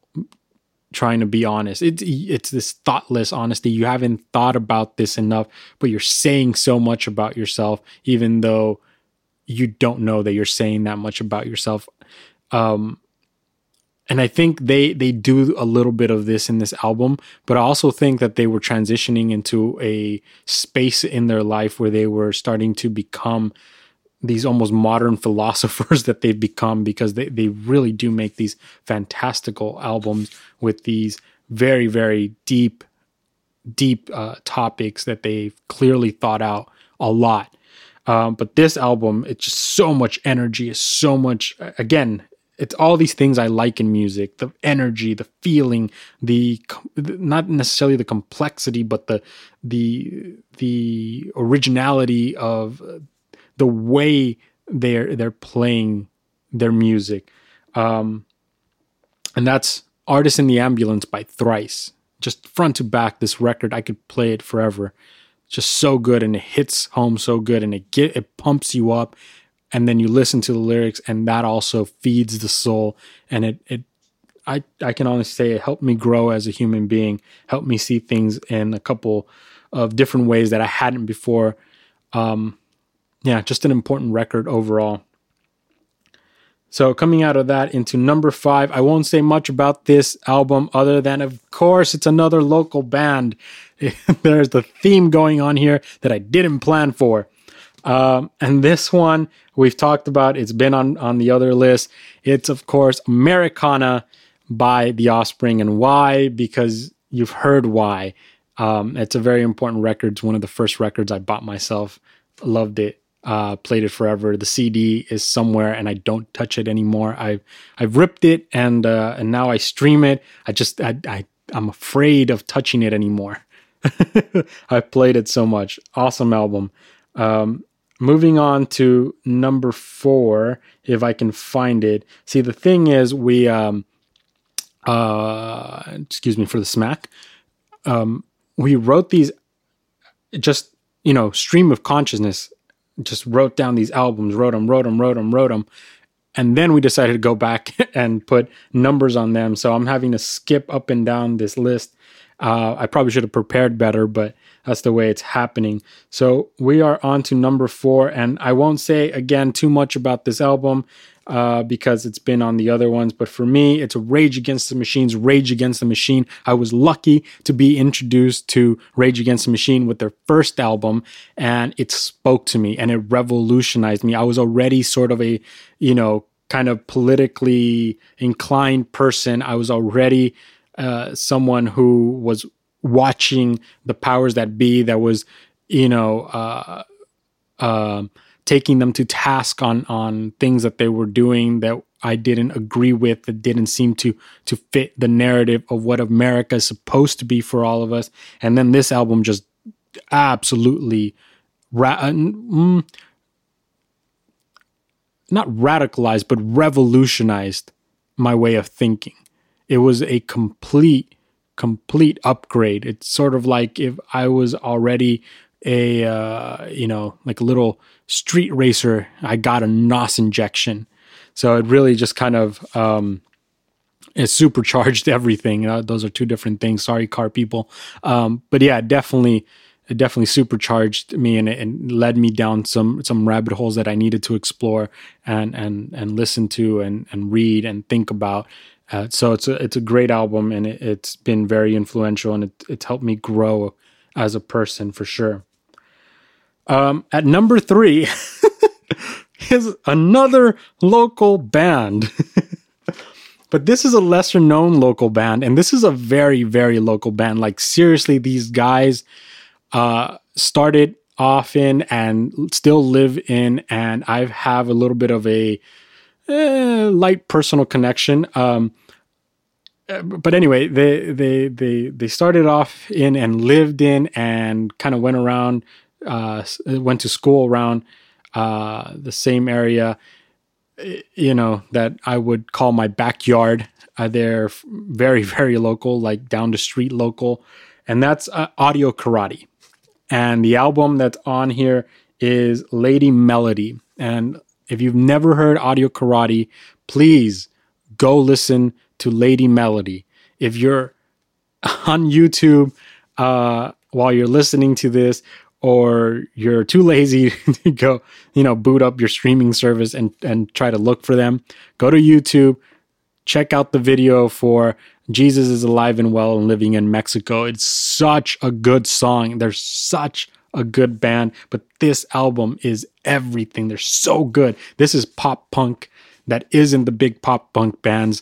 trying to be honest. It's it's this thoughtless honesty. You haven't thought about this enough, but you're saying so much about yourself even though you don't know that you're saying that much about yourself. Um, and I think they they do a little bit of this in this album, but I also think that they were transitioning into a space in their life where they were starting to become these almost modern [LAUGHS] philosophers that they've become because they, they really do make these fantastical albums with these very very deep deep uh, topics that they've clearly thought out a lot. Um, but this album it's just so much energy. It's so much again it's all these things I like in music: the energy, the feeling, the not necessarily the complexity, but the the the originality of the way they're they're playing their music. Um, and that's Artist in the Ambulance by Thrice. Just front to back, this record, I could play it forever. Just so good and it hits home so good and it get it pumps you up and then you listen to the lyrics and that also feeds the soul and it it I, I can honestly say it helped me grow as a human being, helped me see things in a couple of different ways that I hadn't before. Um, yeah, just an important record overall. So coming out of that into number five, I won't say much about this album other than, of course, it's another local band. [LAUGHS] There's the theme going on here that I didn't plan for. Um, and this one we've talked about, it's been on, on the other list. It's, of course, Americana by The Offspring. And why? Because you've heard why. Um, it's a very important record. It's one of the first records I bought myself. Loved it uh, played it forever. The CD is somewhere, and I don't touch it anymore. I've I've ripped it, and uh, and now I stream it. I just I, I I'm afraid of touching it anymore. [LAUGHS] I've played it so much. Awesome album. Um, moving on to number four, if I can find it. See, the thing is, we um, uh, excuse me for the smack. Um, we wrote these just you know stream of consciousness just wrote down these albums, wrote them, wrote them, wrote them, wrote them. And then we decided to go back [LAUGHS] and put numbers on them. So I'm having to skip up and down this list. Uh, I probably should have prepared better, but that's the way it's happening. So we are on to number four. And I won't say again too much about this album uh, because it's been on the other ones. But for me, it's Rage Against the Machine's Rage Against the Machine. I was lucky to be introduced to Rage Against the Machine with their first album, and it spoke to me and it revolutionized me. I was already sort of a, you know, kind of politically inclined person. I was already uh, someone who was watching the powers that be, that was, you know, uh, uh, taking them to task on on things that they were doing that I didn't agree with that didn't seem to to fit the narrative of what America is supposed to be for all of us. And then this album just absolutely ra- uh, mm, not radicalized but revolutionized my way of thinking. It was a complete complete upgrade. It's sort of like if I was already a uh, you know like a little street racer, I got a NOS injection. So it really just kind of um, it supercharged [LAUGHS] everything. Those are two different things. Sorry, car people. Um, but yeah, definitely, it definitely supercharged me and, and led me down some some rabbit holes that I needed to explore and and and listen to and and read and think about. Uh, so it's a it's a great album and it, has been very influential and it, it's helped me grow as a person for sure. Um, at number three [LAUGHS] is another local band. [LAUGHS] but this is a lesser known local band, and this is a very, very local band. Like, seriously, these guys uh, started off in and still live in, and I have a little bit of a eh, light personal connection. Um, but anyway, they they they they started off in and lived in and kind of went around uh, went to school around uh, the same area, you know, that I would call my backyard. Uh, they're very, [LAUGHS] very local, like down the street local. And that's uh, Audio Karate. And the album that's on here is Lady Melody. And if you've never heard Audio Karate, please go listen to Lady Melody. If you're [LAUGHS] on YouTube uh, while you're listening to this, or you're too lazy [LAUGHS] to go, you know, boot up your streaming service and and try to look for them, go to YouTube, check out the video for Jesus is alive and well and living in Mexico. It's such a good song. They're such a good band, but this album is everything. They're so good. This is pop punk that isn't the big pop punk bands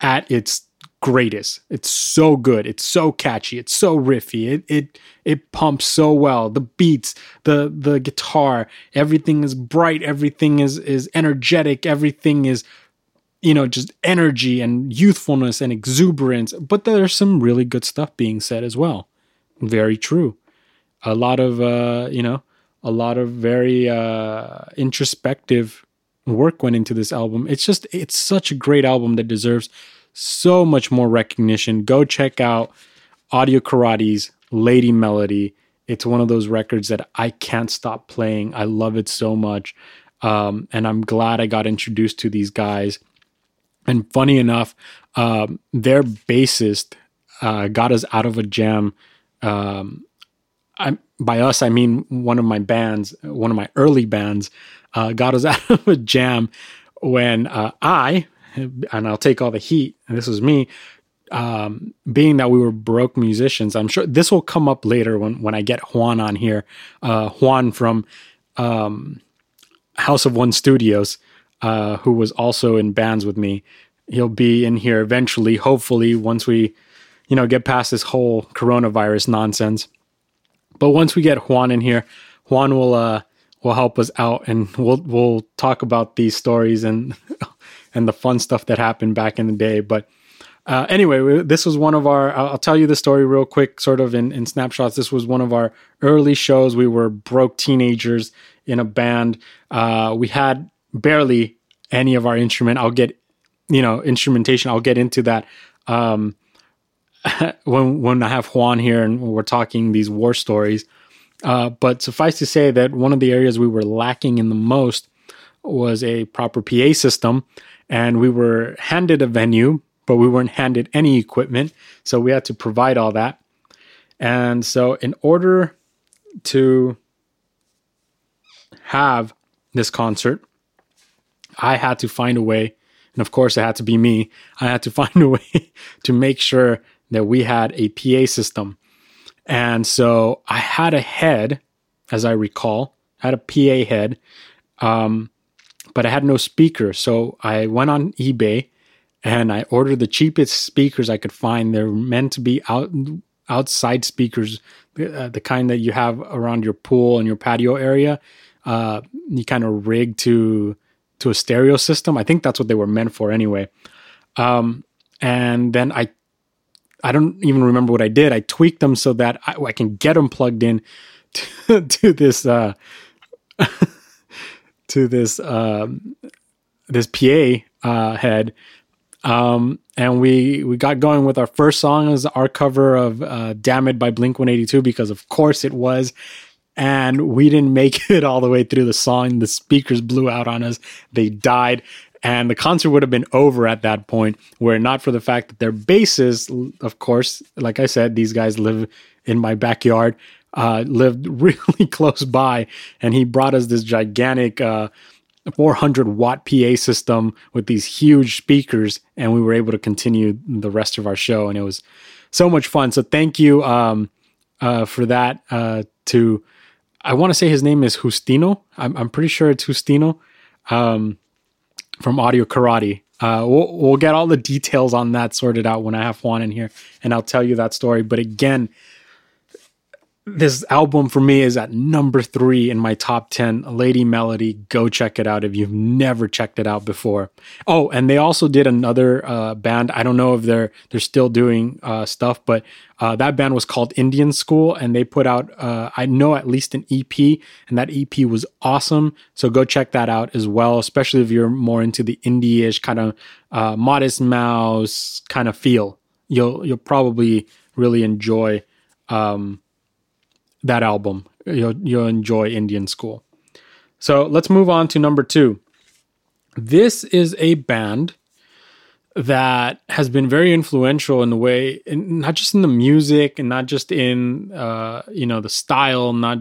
at its greatest. It's so good. It's so catchy. It's so riffy. It it it pumps so well. The beats, the the guitar, everything is bright. Everything is is energetic. Everything is you know just energy and youthfulness and exuberance. But there's some really good stuff being said as well. Very true. A lot of uh, you know a lot of very uh, introspective work went into this album. It's just it's such a great album that deserves so much more recognition. Go check out Audio Karate's Lady Melody. It's one of those records that I can't stop playing. I love it so much. Um, and I'm glad I got introduced to these guys. And funny enough, um, their bassist uh, got us out of a jam. Um, I, by us, I mean one of my bands, one of my early bands, uh, got us [LAUGHS] out of a jam when uh, I, and I'll take all the heat, and this was me, um, being that we were broke musicians. I'm sure this will come up later when, when I get Juan on here. Uh, Juan from um, House of One Studios, uh, who was also in bands with me. He'll be in here eventually, hopefully, once we, you know, get past this whole coronavirus nonsense. But once we get Juan in here, Juan will uh, will help us out, and we'll we'll talk about these stories and [LAUGHS] and the fun stuff that happened back in the day. But uh, anyway, this was one of our. I'll, tell you the story real quick, sort of in, in snapshots. This was one of our early shows. We were broke teenagers in a band. Uh, we had barely any of our instrument. I'll get, you know, instrumentation. I'll get into that um, [LAUGHS] when when I have Juan here and we're talking these war stories. Uh, but suffice to say that one of the areas we were lacking in the most was a proper PA system, and we were handed a venue, but we weren't handed any equipment, so we had to provide all that. And so, in order to have this concert, I had to find a way, and of course, it had to be me. I had to [LAUGHS] find a way to make sure that we had a PA system. And so I had a head, as I recall, I had a PA head, um, but I had no speaker. So I went on eBay and I ordered the cheapest speakers I could find. They're meant to be out outside speakers, uh, the kind that you have around your pool and your patio area. Uh, you kind of rig to to a stereo system. I think that's what they were meant for anyway. Um, and then I I don't even remember what I did. I tweaked them so that I, I can get them plugged in to, [LAUGHS] to this uh, [LAUGHS] to this um, this PA uh, head. Um, and we we got going with our first song as our cover of uh, "Damn It" by Blink One Eighty Two because of course it was. And we didn't make [LAUGHS] it all the way through the song. The speakers blew out on us. They died and the concert would have been over at that point were not for the fact that their bassist of course like i said these guys live in my backyard uh, lived [LAUGHS] really close by. And he brought us this gigantic uh, 400 watt pa system with these huge speakers and we were able to continue the rest of our show. And it was so much fun. So thank you um, uh, for that uh, to i want to say his name is justino. I'm, I'm pretty sure it's justino. Um, from Audio Karate. Uh, we'll, we'll get all the details on that sorted out when I have Juan in here, and I'll tell you that story. But again, this album for me is at number three in my top 10 lady melody go check it out if you've never checked it out before. Oh and they also did another uh, band. I don't know if they're they're still doing uh, stuff but uh, that band was called indian school and they put out uh, i know at least an ep and that ep was awesome. So go check that out as well especially if you're more into the indie-ish kind of uh, modest mouse kind of feel. You'll you'll probably really enjoy um, that album. You'll, you'll enjoy Indian School. So let's move on to number two. This is a band that has been very influential in the way, not just in the music and not just in uh, you know the style, not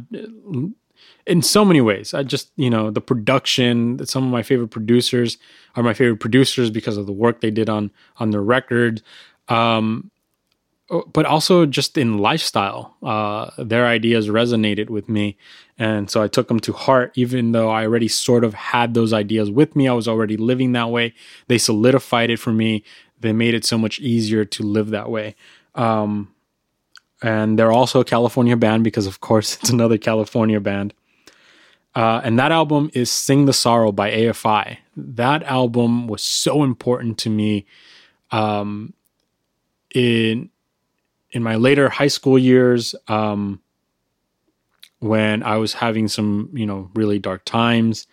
in so many ways. I just you know the production. Some of my favorite producers are my favorite producers because of the work they did on on their record. Um, but also just in lifestyle. Uh, their ideas resonated with me. And so I took them to heart, even though I already sort of had those ideas with me. I was already living that way. They solidified it for me. They made it so much easier to live that way. Um, and they're also a California band because, of course, [LAUGHS] it's another California band. Uh, and that album is Sing the Sorrow by AFI. That album was so important to me um, in in my later high school years, um, when I was having some, you know, really dark times,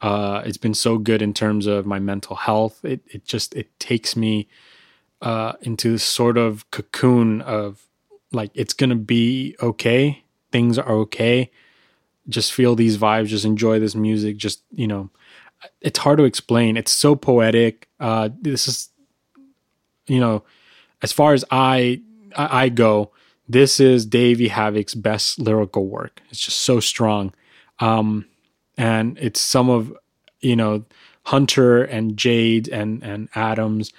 Uh, it's been so good in terms of my mental health. It it just it takes me uh, into this sort of cocoon of like it's gonna be okay. Things are okay. Just feel these vibes. Just enjoy this music. Just you know, it's hard to explain. It's so poetic. Uh, this is, you know, as far as I I, I go, this is Davey Havok's best lyrical work. It's just so strong. Um, and it's some of, you know, Hunter and Jade and, and Adam's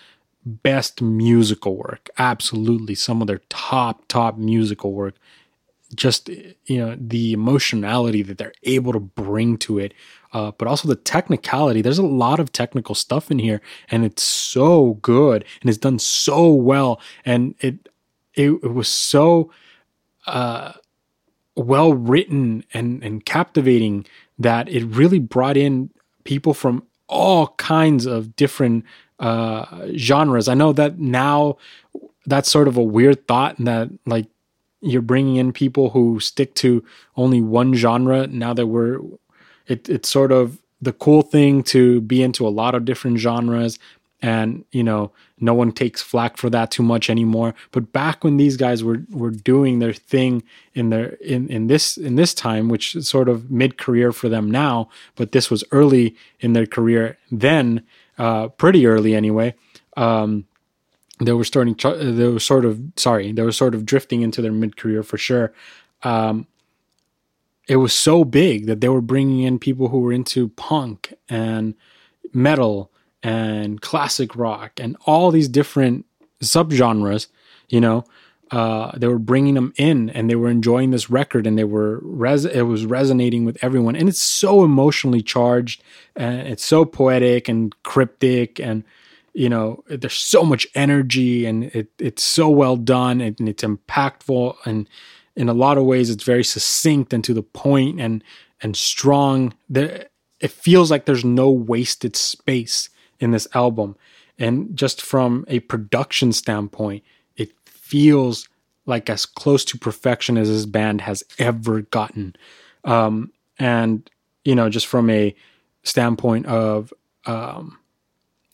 best musical work. Absolutely. Some of their top, top musical work. Just, you know, the emotionality that they're able to bring to it. Uh, but also the technicality. There's a lot of technical stuff in here, and it's so good and it's done so well. And it it, it was so uh, well written and, and captivating that it really brought in people from all kinds of different uh, genres. I know that now that's sort of a weird thought that like you're bringing in people who stick to only one genre. Now that we're, it, it's sort of the cool thing to be into a lot of different genres and you know no one takes flack for that too much anymore. But back when these guys were were doing their thing in their in in this in this time which is sort of mid career for them now but this was early in their career then uh pretty early anyway um they were starting they were sort of sorry they were sort of drifting into their mid career for sure. Um it was so big that they were bringing in people who were into punk and metal and classic rock and all these different subgenres, you know, uh, they were bringing them in and they were enjoying this record and they were res- it was resonating with everyone. And it's so emotionally charged and it's so poetic and cryptic and you know there's so much energy and it, it's so well done and it's impactful and in a lot of ways it's very succinct and to the point and and strong. There it feels like there's no wasted space in this album. And just from a production standpoint, it feels like as close to perfection as this band has ever gotten. Um, and, you know, just from a standpoint of um,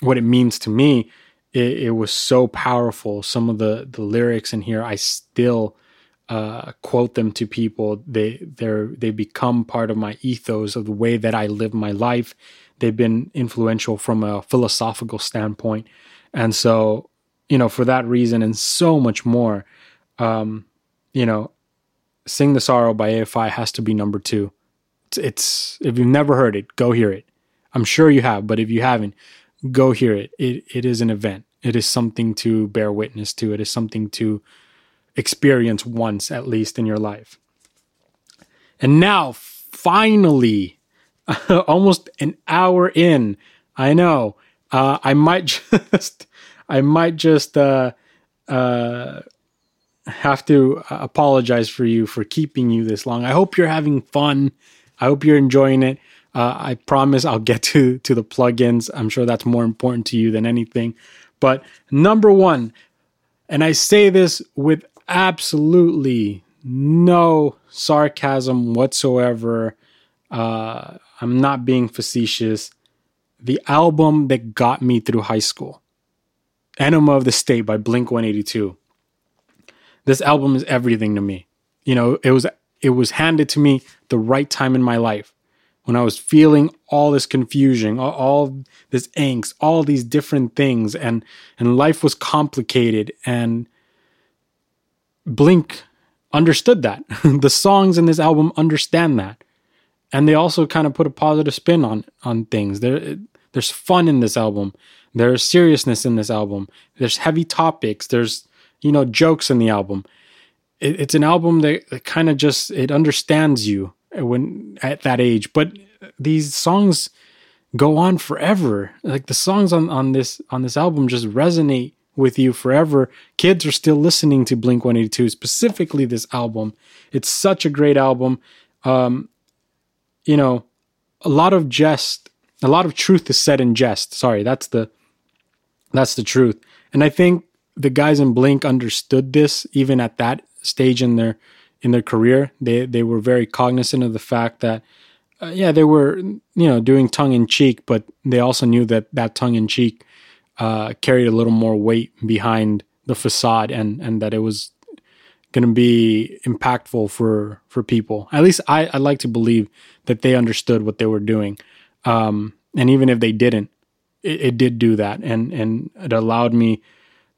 what it means to me, it, it, was so powerful. Some of the, the lyrics in here, I still uh, quote them to people. They they're they become part of my ethos of the way that I live my life they've been influential from a philosophical standpoint. And so, you know, for that reason and so much more, um, you know, Sing the Sorrow by AFI has to be number two. It's, it's, if you've never heard it, go hear it. I'm sure you have, but if you haven't, go hear it. It it is an event. It is something to bear witness to. It is something to experience once at least in your life. And now finally [LAUGHS] almost an hour in. I know. Uh, I might [LAUGHS] just, I might just uh, uh, have to apologize for you for keeping you this long. I hope you're having fun. I hope you're enjoying it. Uh, I promise I'll get [LAUGHS] to to the plugins. I'm sure that's more important to you than anything. But number one, and I say this with absolutely no sarcasm whatsoever. Uh, I'm not being facetious. The album that got me through high school, Enema of the State by Blink 182. This album is everything to me. You know, it was it was handed to me the right time in my life when I was feeling all this confusion, all, this angst, all these different things, and and life was complicated. And Blink understood that. [LAUGHS] the songs in this album understand that and they also kind of put a positive spin on on things. There, there's fun in this album. There's seriousness in this album. There's heavy topics. There's you know jokes in the album. It, it's an album that, that kind of just it understands you when at that age. But these songs go on forever. Like the songs on on this on this album just resonate with you forever. Kids are still listening to Blink 182, specifically this album. It's such a great album. Um, you know, a lot of jest, a lot of truth is said in jest. Sorry, that's the that's the truth. And I think the guys in Blink understood this even at that stage in their in their career. They they were very cognizant of the fact that uh, yeah, they were you know doing tongue in cheek, but they also knew that that tongue in cheek uh, carried a little more weight behind the facade, and and that it was going to be impactful for for people. At least I I like to believe that they understood what they were doing, um, and even if they didn't, it, it did do that, and and it allowed me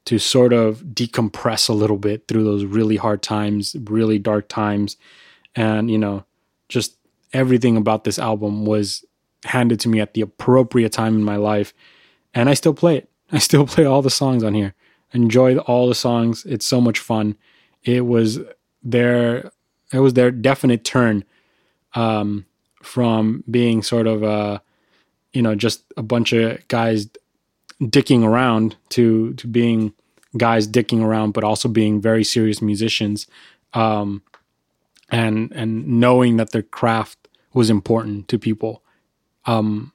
to sort of decompress a little bit through those really hard times, really dark times, and you know, just everything about this album was handed to me at the appropriate time in my life, and I still play it. I still [LAUGHS] play all the songs on here. Enjoy all the songs. It's so much fun it was their it was their definite turn um, from being sort of a you know just a bunch of guys dicking around to to being guys dicking around but also being very serious musicians um, and and knowing that their craft was important to people. Um,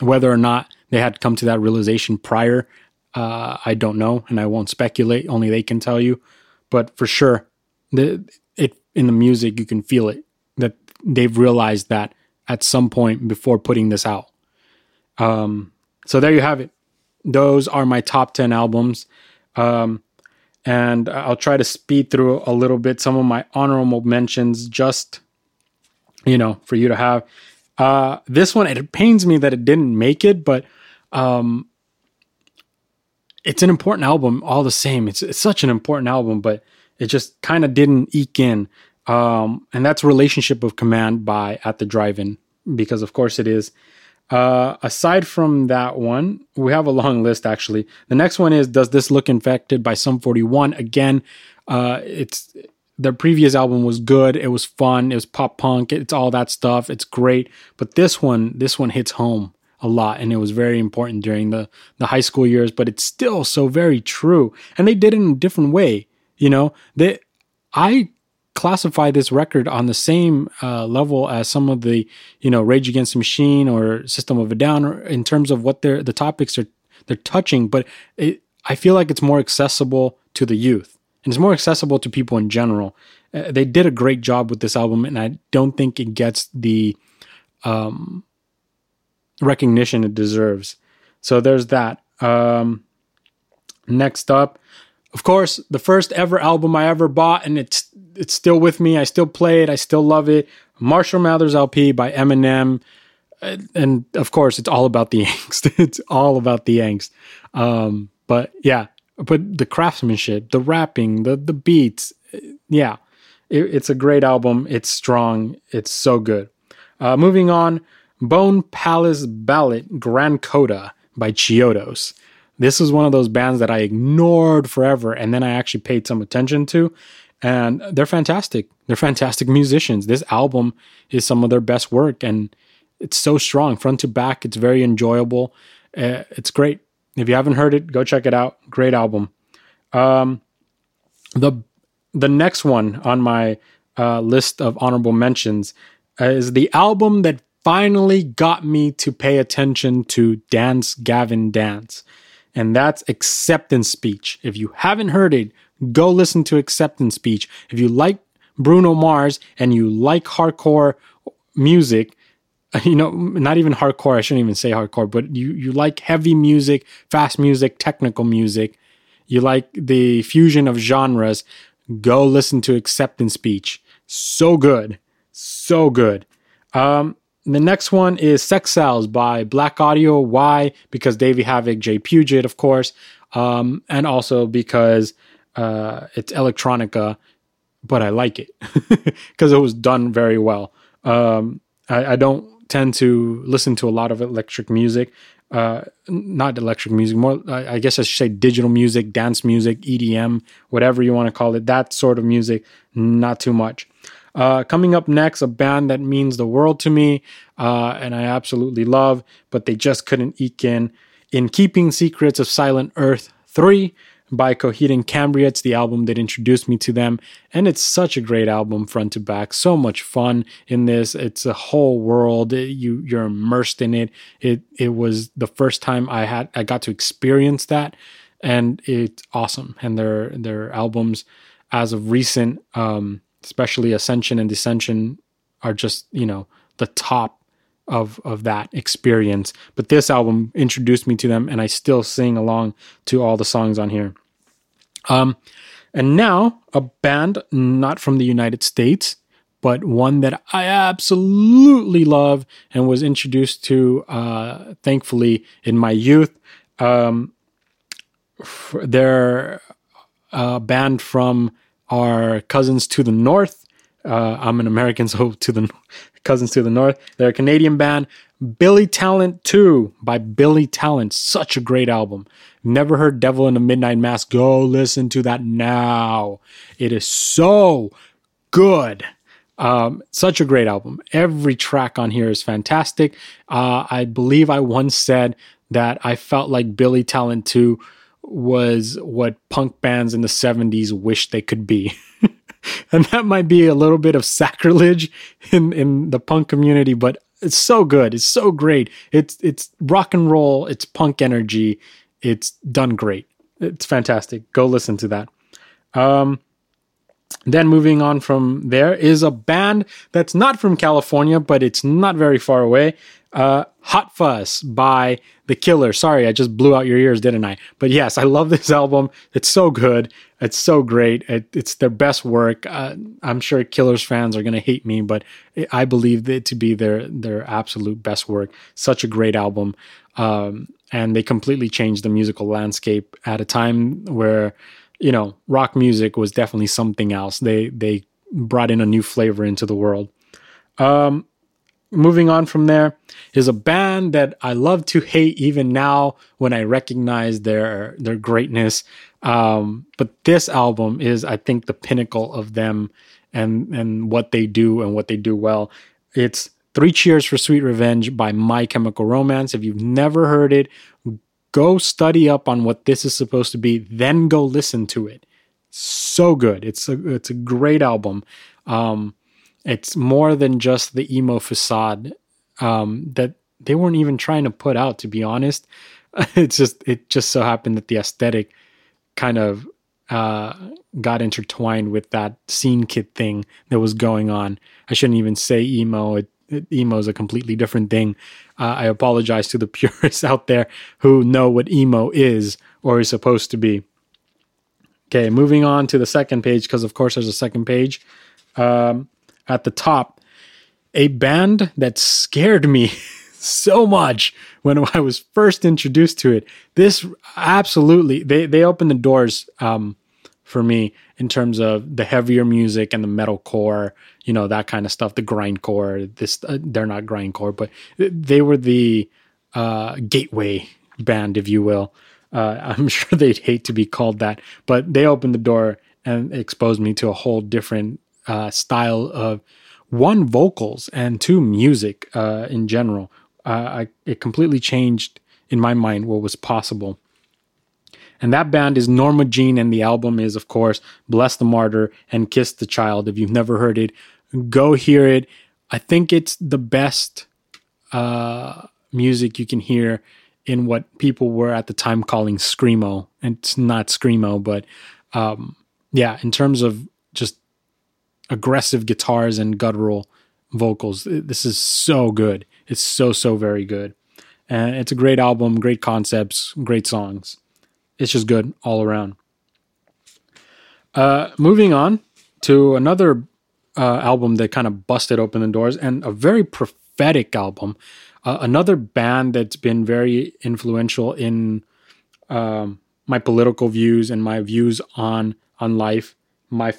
whether or not they had come to that realization prior uh, I don't know and I won't speculate. Only they can tell you but for sure, the it in the music you can feel it that they've realized that at some point before putting this out. Um, so there you have it. Those are my top ten albums, um, and I'll try to speed through a little bit some of my honorable mentions, just you know, for you to have. Uh, this one it pains me that it didn't make it, but um, it's an important album all the same. It's, it's such an important album, but it just kind of didn't eke in. Um, and that's Relationship of Command by At the Drive-In, because of course it is. Uh, aside from that one, we have a long list actually. The next one is Does This Look Infected by Sum 41. Again, uh, it's their previous album was good. It was fun. It was pop punk. It's all that stuff. It's great. But this one, this one hits home a lot and it was very important during the the high school years but it's still so very true and they did it in a different way you know? They i classify this record on the same uh, level as some of the you know rage against the machine or system of a down in terms of what they're the topics are they're touching but it, i feel like it's more accessible to the youth and it's more accessible to people in general. Uh, they did a great job with this album and i don't think it gets the um recognition it deserves. So there's that. Um, next up, of course, the first ever album I ever bought, and it's it's still with me. I still play it. I still love it. Marshall Mathers LP by Eminem, and of course, it's all about the [LAUGHS] angst. it's all about the angst. Um, but yeah, but the craftsmanship, the rapping, the the beats, yeah, it, it's a great album. It's strong. It's so good. Uh, moving on, Bone Palace Ballet Grand Coda by Chiodos. This is one of those bands that I ignored forever and then I actually paid some attention to. And they're fantastic. They're [LAUGHS] fantastic musicians. This album is some of their best work and it's so strong front to back. It's very enjoyable. Uh, it's great. If you haven't heard it, go check it out. Great album. Um, the the next one on my uh, list of honorable mentions is the album that finally got me to pay attention to Dance Gavin Dance. And that's acceptance speech. If you haven't heard it, go listen to acceptance speech. If you like Bruno Mars and you like hardcore music, [LAUGHS] you know, not even hardcore, I shouldn't even say hardcore, but you, you like heavy music, fast music, technical music, you like the fusion of genres, go listen to acceptance speech. So good. So good. Um, the next one is CexCells by Blaqk Audio. Why? Because Davey Havok, Jade Puget, of course, um, and also because uh, it's electronica, but I like it [LAUGHS] because it was done very well. Um, I, I, don't tend to listen to a lot of electric music, uh, not electric music, more I, I guess I should say digital music, dance music, EDM, whatever you want to call it. That sort of music, not too much. Uh, coming up next, a band that means the world to me uh, and I absolutely love, but they just couldn't eke in. In Keeping Secrets of Silent Earth 3 by Coheed and Cambria. It's the album that introduced me to them, and it's such a great album front to back. So much fun in this. It's a whole world. You you're immersed in it. It it was the first time I had I got to experience that, and it's awesome. And their their albums, as of recent, um, especially Ascension and Descension, are just you know the top of of that experience. But this album introduced me to them, and I still sing along to all the songs on here. Um, and now a band not from the United States, but one that I absolutely love and was introduced to, uh, thankfully, in my youth. Um, they're a band from our cousins to the north. Uh, I'm an American, [LAUGHS] so to the cousins to the north. They're a Canadian band. Billy Talent 2 by Billy Talent. Such a great album. Never heard Devil in a Midnight Mass? Go listen to that now. It is so good. Um, such a great album. Every track on here is fantastic. Uh, I believe I once said that I felt like Billy Talent 2 was what punk bands in the 70s wished they could be. [LAUGHS] and that might be a little bit of sacrilege in, in the punk community, but it's so good. It's so great. It's it's rock and roll, it's punk energy. It's done great. It's fantastic. Go listen to that. Um, then moving on from there is a band that's not from California, but it's not very far away. Uh, Hot Fuss by The Killer. Sorry, I just blew out your ears, didn't I? But yes, I love this [LAUGHS] album. It's so good. It's so great. It, it's their best work. Uh, I'm sure Killers fans are going to hate me, but I believe it to be their their absolute best work. Such a great album. Um, and they completely changed the musical landscape at a time where you know, rock music was definitely something else. They they brought in a new flavor into the world. Um, moving on from there is a band that I love to hate even now when I recognize their their greatness. Um, but this album is, I think, the pinnacle of them and and what they do and what they do well. It's Three Cheers for Sweet Revenge by My Chemical Romance. If you've never heard it, go study up on what this is supposed to be, then go listen to it. So good. It's a it's a great album. Um, it's more than just the emo facade um, that they weren't even trying to put out. To be honest, [LAUGHS] it's just it just so happened that the aesthetic kind of uh, got intertwined with that scene kid thing that was going on. I shouldn't even say emo. It emo is a completely different thing. Uh, I apologize to the [LAUGHS] purists out there who know what emo is or is supposed to be. Okay, moving on to the second page, because of course there's a second page. Um, at the top, a band that scared me [LAUGHS] so much when I was first introduced to it. This absolutely, they, they opened the doors um, for me in terms of the heavier music and the metalcore, you know, that kind of stuff, the grindcore. This uh, they're not grindcore, but they were the uh, gateway band, if you will. Uh, [LAUGHS] I'm sure they'd hate to be called that, but they opened the door and exposed me to a whole different uh, style of one vocals and two music uh, in general. Uh, I, it completely changed in my mind what was possible. And that band is Norma Jean, and the album is, of course, Bless the Martyr and Kiss the Child. If you've never heard it, go hear it. I think it's the best uh, music you can hear in what people were at the time calling screamo. It's not screamo, but um, yeah, in terms of aggressive guitars and guttural vocals, this is so good. It's so so very good, and it's a great album, great concepts, great songs it's just good all around. Uh, moving on to another uh, album that kind of busted open the doors and a very prophetic album. Uh, another band that's been very influential in um, my political views and my views on on life, my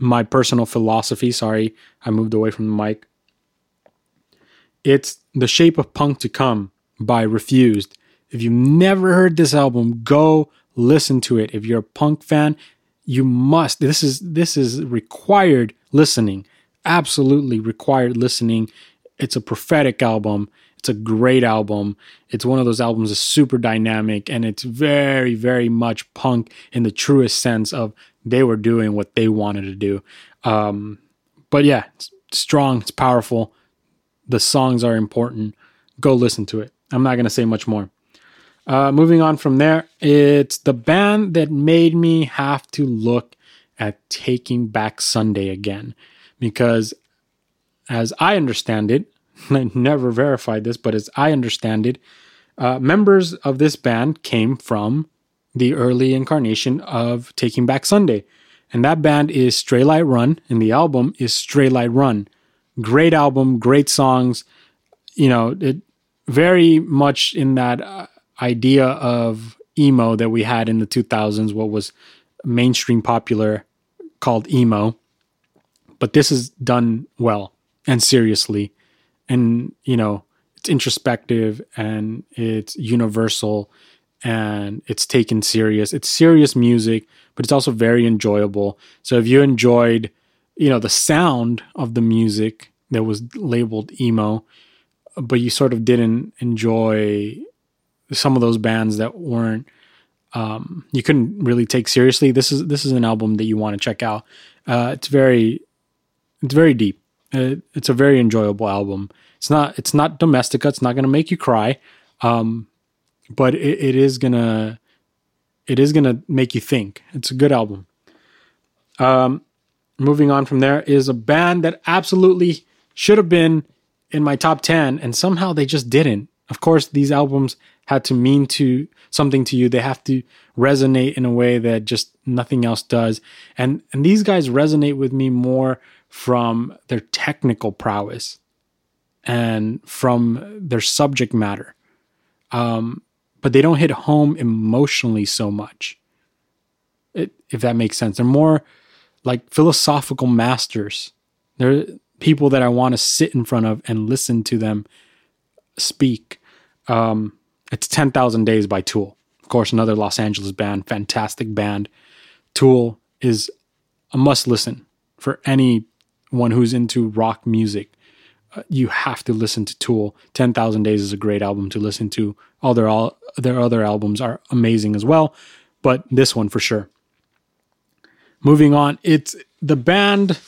my personal philosophy. Sorry, I moved away from the mic. It's The Shape of Punk to Come by Refused. If you've never heard this album, go listen to it. If you're a punk fan, you must. This is this is required listening. Absolutely required listening. It's a prophetic album. It's a great album. It's one of those albums that's super dynamic and it's very, very much punk in the truest sense of they were doing what they wanted to do. Um, but yeah, it's strong, it's powerful. The songs are important. Go listen to it. I'm not going to say much more. Uh, moving on from there, it's the band that made me have to look at Taking Back Sunday again. Because, as I understand it, [LAUGHS] I never verified this, but as I understand it, uh, members of this band came from the early incarnation of Taking Back Sunday. And that band is Straylight Run, and the album is Straylight Run. Great album, great songs. You know, it very much in that uh, idea of emo that we had in the 2000s, what was mainstream popular called emo. But this is done well and seriously. And, you know, it's introspective and it's universal and it's taken serious. It's serious music, but it's also very enjoyable. So if you enjoyed, you know, the sound of the music that was labeled emo, but you sort of didn't enjoy some of those bands that weren't um, you couldn't really take seriously. This is this is an album that you want to check out. Uh, it's very it's very deep. Uh, it's a very enjoyable album. It's not it's not domestica. It's not going to make you cry, um, but it, it is gonna it is gonna make you think. It's a good album. Um, moving on from there is a band that absolutely should have been in my top ten, and somehow they just didn't. Of course, these albums had to mean to something to you. They have to resonate in a way that just nothing else does. And and these guys resonate with me more from their technical prowess and from their subject matter. Um, but they don't hit home emotionally so much. It, if that makes sense. They're more like philosophical masters. They're people that I want to sit in front of and listen to them speak. Um, it's 10,000 Days by Tool. Of course, another Los Angeles band, fantastic band. Tool is a must listen for anyone who's into rock music. You have to listen to Tool. 10,000 Days is a great album to listen to. All their all their other albums are amazing as well, but this one for sure. Moving on, it's the band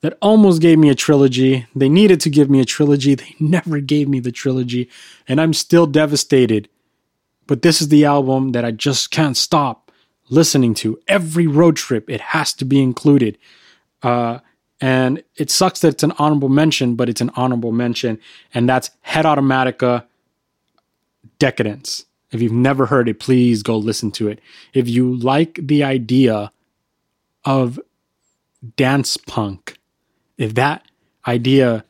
that almost gave me a trilogy. They needed to give me a trilogy. They [LAUGHS] never gave me the trilogy, and I'm still devastated. But this is the album that I just can't stop listening to. Every road trip, it has to be included. Uh, and it sucks that it's an honorable mention, but it's an honorable mention, and that's Head Automatica Decadence. If you've never heard it, please go listen to it. If you like the idea of dance punk, if that idea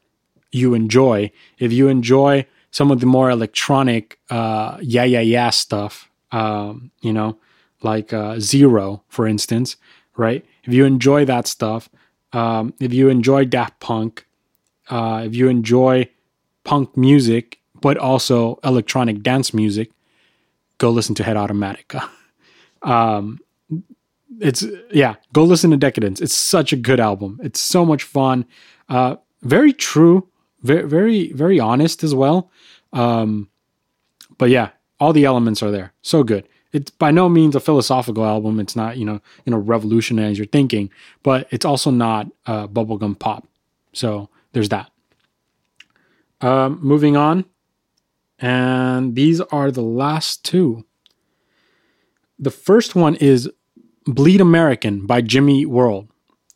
you enjoy, if you enjoy some of the more electronic, uh, yeah, yeah, yeah stuff, um, you know, like uh, Zero, for instance, right? If you enjoy that stuff, um, if you enjoy Daft Punk, uh, if you enjoy punk music, but also electronic dance music, go listen to Head Automatica. [LAUGHS] um, it's yeah, go listen to Decadence. It's such a good album. It's so much fun. Uh, very true, very very very honest as well. Um, but yeah, all the elements are there. So good. It's by no means a philosophical album. It's not you know you know revolutionary as you're thinking, but it's also not uh, bubblegum pop. So there's that. Um, moving on, and these are the last two. The first one is Bleed American by Jimmy World.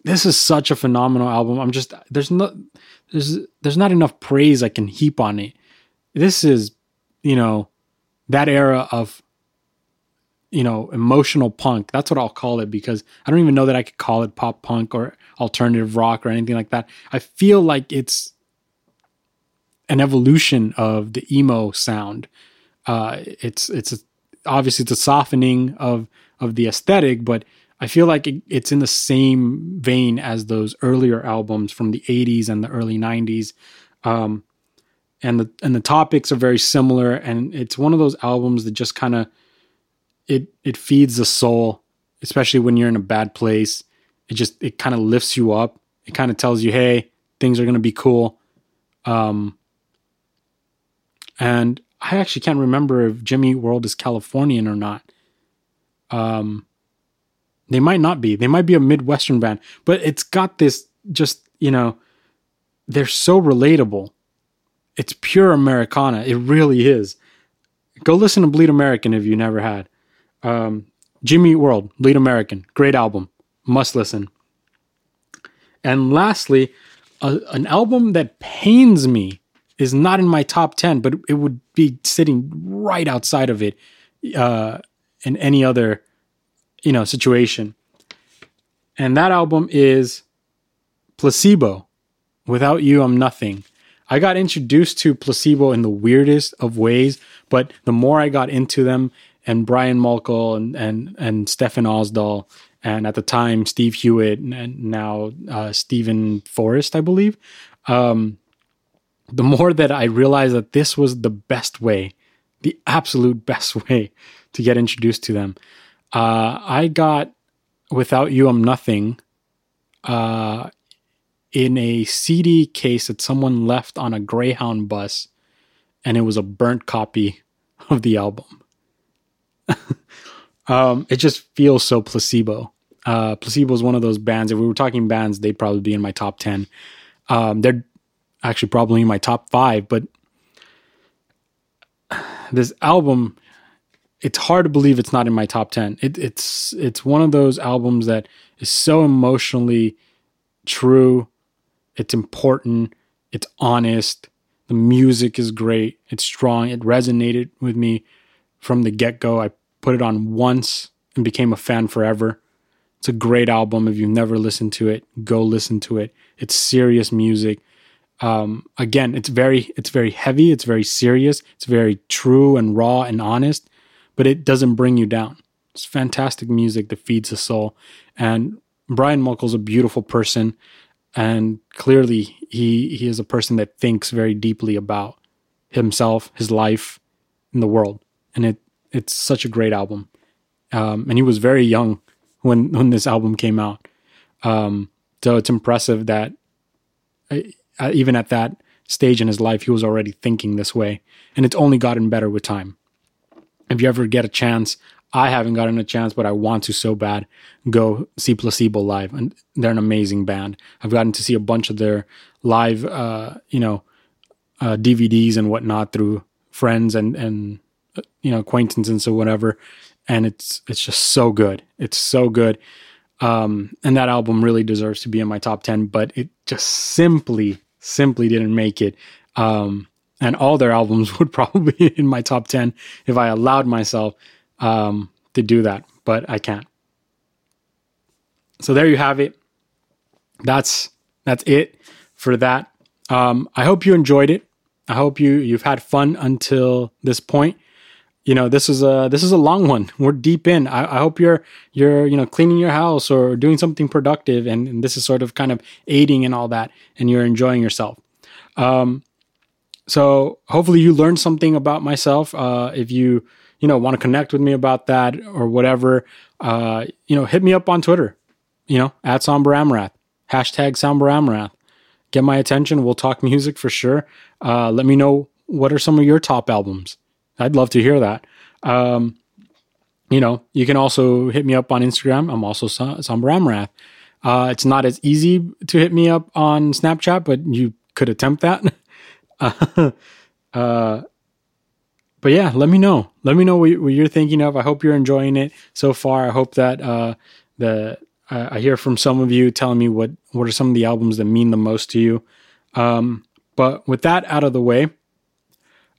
This is such a phenomenal album. I'm just there's not there's there's not enough praise I can heap on it. This is, you know, that era of you know, emotional punk. That's what I'll call it because I don't even know that I could call it pop punk or alternative rock or anything like that. I feel like it's an evolution of the emo sound. Uh, it's it's a, obviously it's a softening of of the aesthetic, but I feel like it, it's in the same vein as those earlier albums from the 80s and the early 90s. Um, and the and the topics are very similar and it's one of those albums that just kind of it it feeds the soul, especially when you're in a bad place. It just it kind of lifts you up. It kind of tells you, "Hey, things are going to be cool." Um and I actually can't remember if Jimmy World is Californian or not. Um, they might not be. They might be a Midwestern band, but it's got this just, you know, they're so relatable. It's pure Americana. It really is. Go listen to Bleed American if you never had. Um, Jimmy World, Bleed American, great album, must listen. And lastly, a, an album that pains me is not in my top 10, but it would be sitting right outside of it uh, in any other, you know, situation. And that album is Placebo. Without You, I'm Nothing. I got introduced to Placebo in the weirdest of ways, but the more I got into them, and Brian Molko and and and Stefan Olsdal, and at the time Steve Hewitt, and now uh, Steven Forrest, I believe. Um, the more that I realized that this was the best way, the absolute [LAUGHS] best way to get introduced to them. Uh, I got Without You, I'm Nothing uh, in a CD case that someone left on a Greyhound bus, and it was a burnt copy [LAUGHS] of the album. [LAUGHS] um, it just feels so placebo. Uh, placebo is one of those bands. If we were talking bands, they'd probably be in my top 10. Um, they're actually probably in my top five, but [SIGHS] this album, it's hard to believe it's not in my top 10. It, it's, it's one of those albums that is so emotionally true. It's important. It's honest. The music is great. It's strong. It resonated with me from the get go. I put it on once and became a fan forever. It's a great album. If you've never listened to it, go listen to it. It's serious music. Um, again, it's very it's very heavy. It's very serious. It's very true and raw and honest, but it doesn't bring you down. It's fantastic music that feeds the soul. And Brian Molko's a beautiful person, and clearly he he is a person that thinks very deeply about himself, his life, and the world. And it it's such a great album. Um, and he was very young when [LAUGHS] when this album came out. Um, so it's impressive that uh, uh, even at that stage in his life, he was already thinking this way, and it's only gotten better with time. If you ever get a chance, I haven't gotten a chance, but I want to so bad. Go see Placebo live, and they're an amazing band. I've gotten to see a bunch of their live, uh, you know, uh, DVDs and whatnot through friends and and you know acquaintances or whatever, and it's it's just so good. It's so good. Um, and that album really deserves to be in my top 10, but it just simply, simply didn't make it. Um, and all their albums [LAUGHS] would probably be in my top 10 if I allowed myself um, to do that, but I can't. So there you have it. That's that's it for that. Um, I hope you enjoyed it. I hope you you've had fun until this point you know this is a this is a long one. We're deep in. I, I, hope you're you're you know cleaning your house or doing something productive and, and, this is sort of kind of aiding in all that and you're enjoying yourself. Um, so hopefully you learned something about myself uh, if you you know want to connect with me about that or whatever uh, you know hit me up on twitter you know at somber amarath hashtag somber amarath get my attention. We'll talk music for sure. Uh, let me know what are some of your top albums I'd love to hear that. Um, you know, you can also hit me up on Instagram. I'm also Somber Amarath. Uh, it's not as easy to hit me up on Snapchat, but you could attempt that. [LAUGHS] uh, but yeah, let me know. Let me know what, what, you're thinking of. I hope you're enjoying it so far. I hope that uh, the I hear from some of you telling me what what are some of the albums that mean the most to you. Um, but with that out of the way,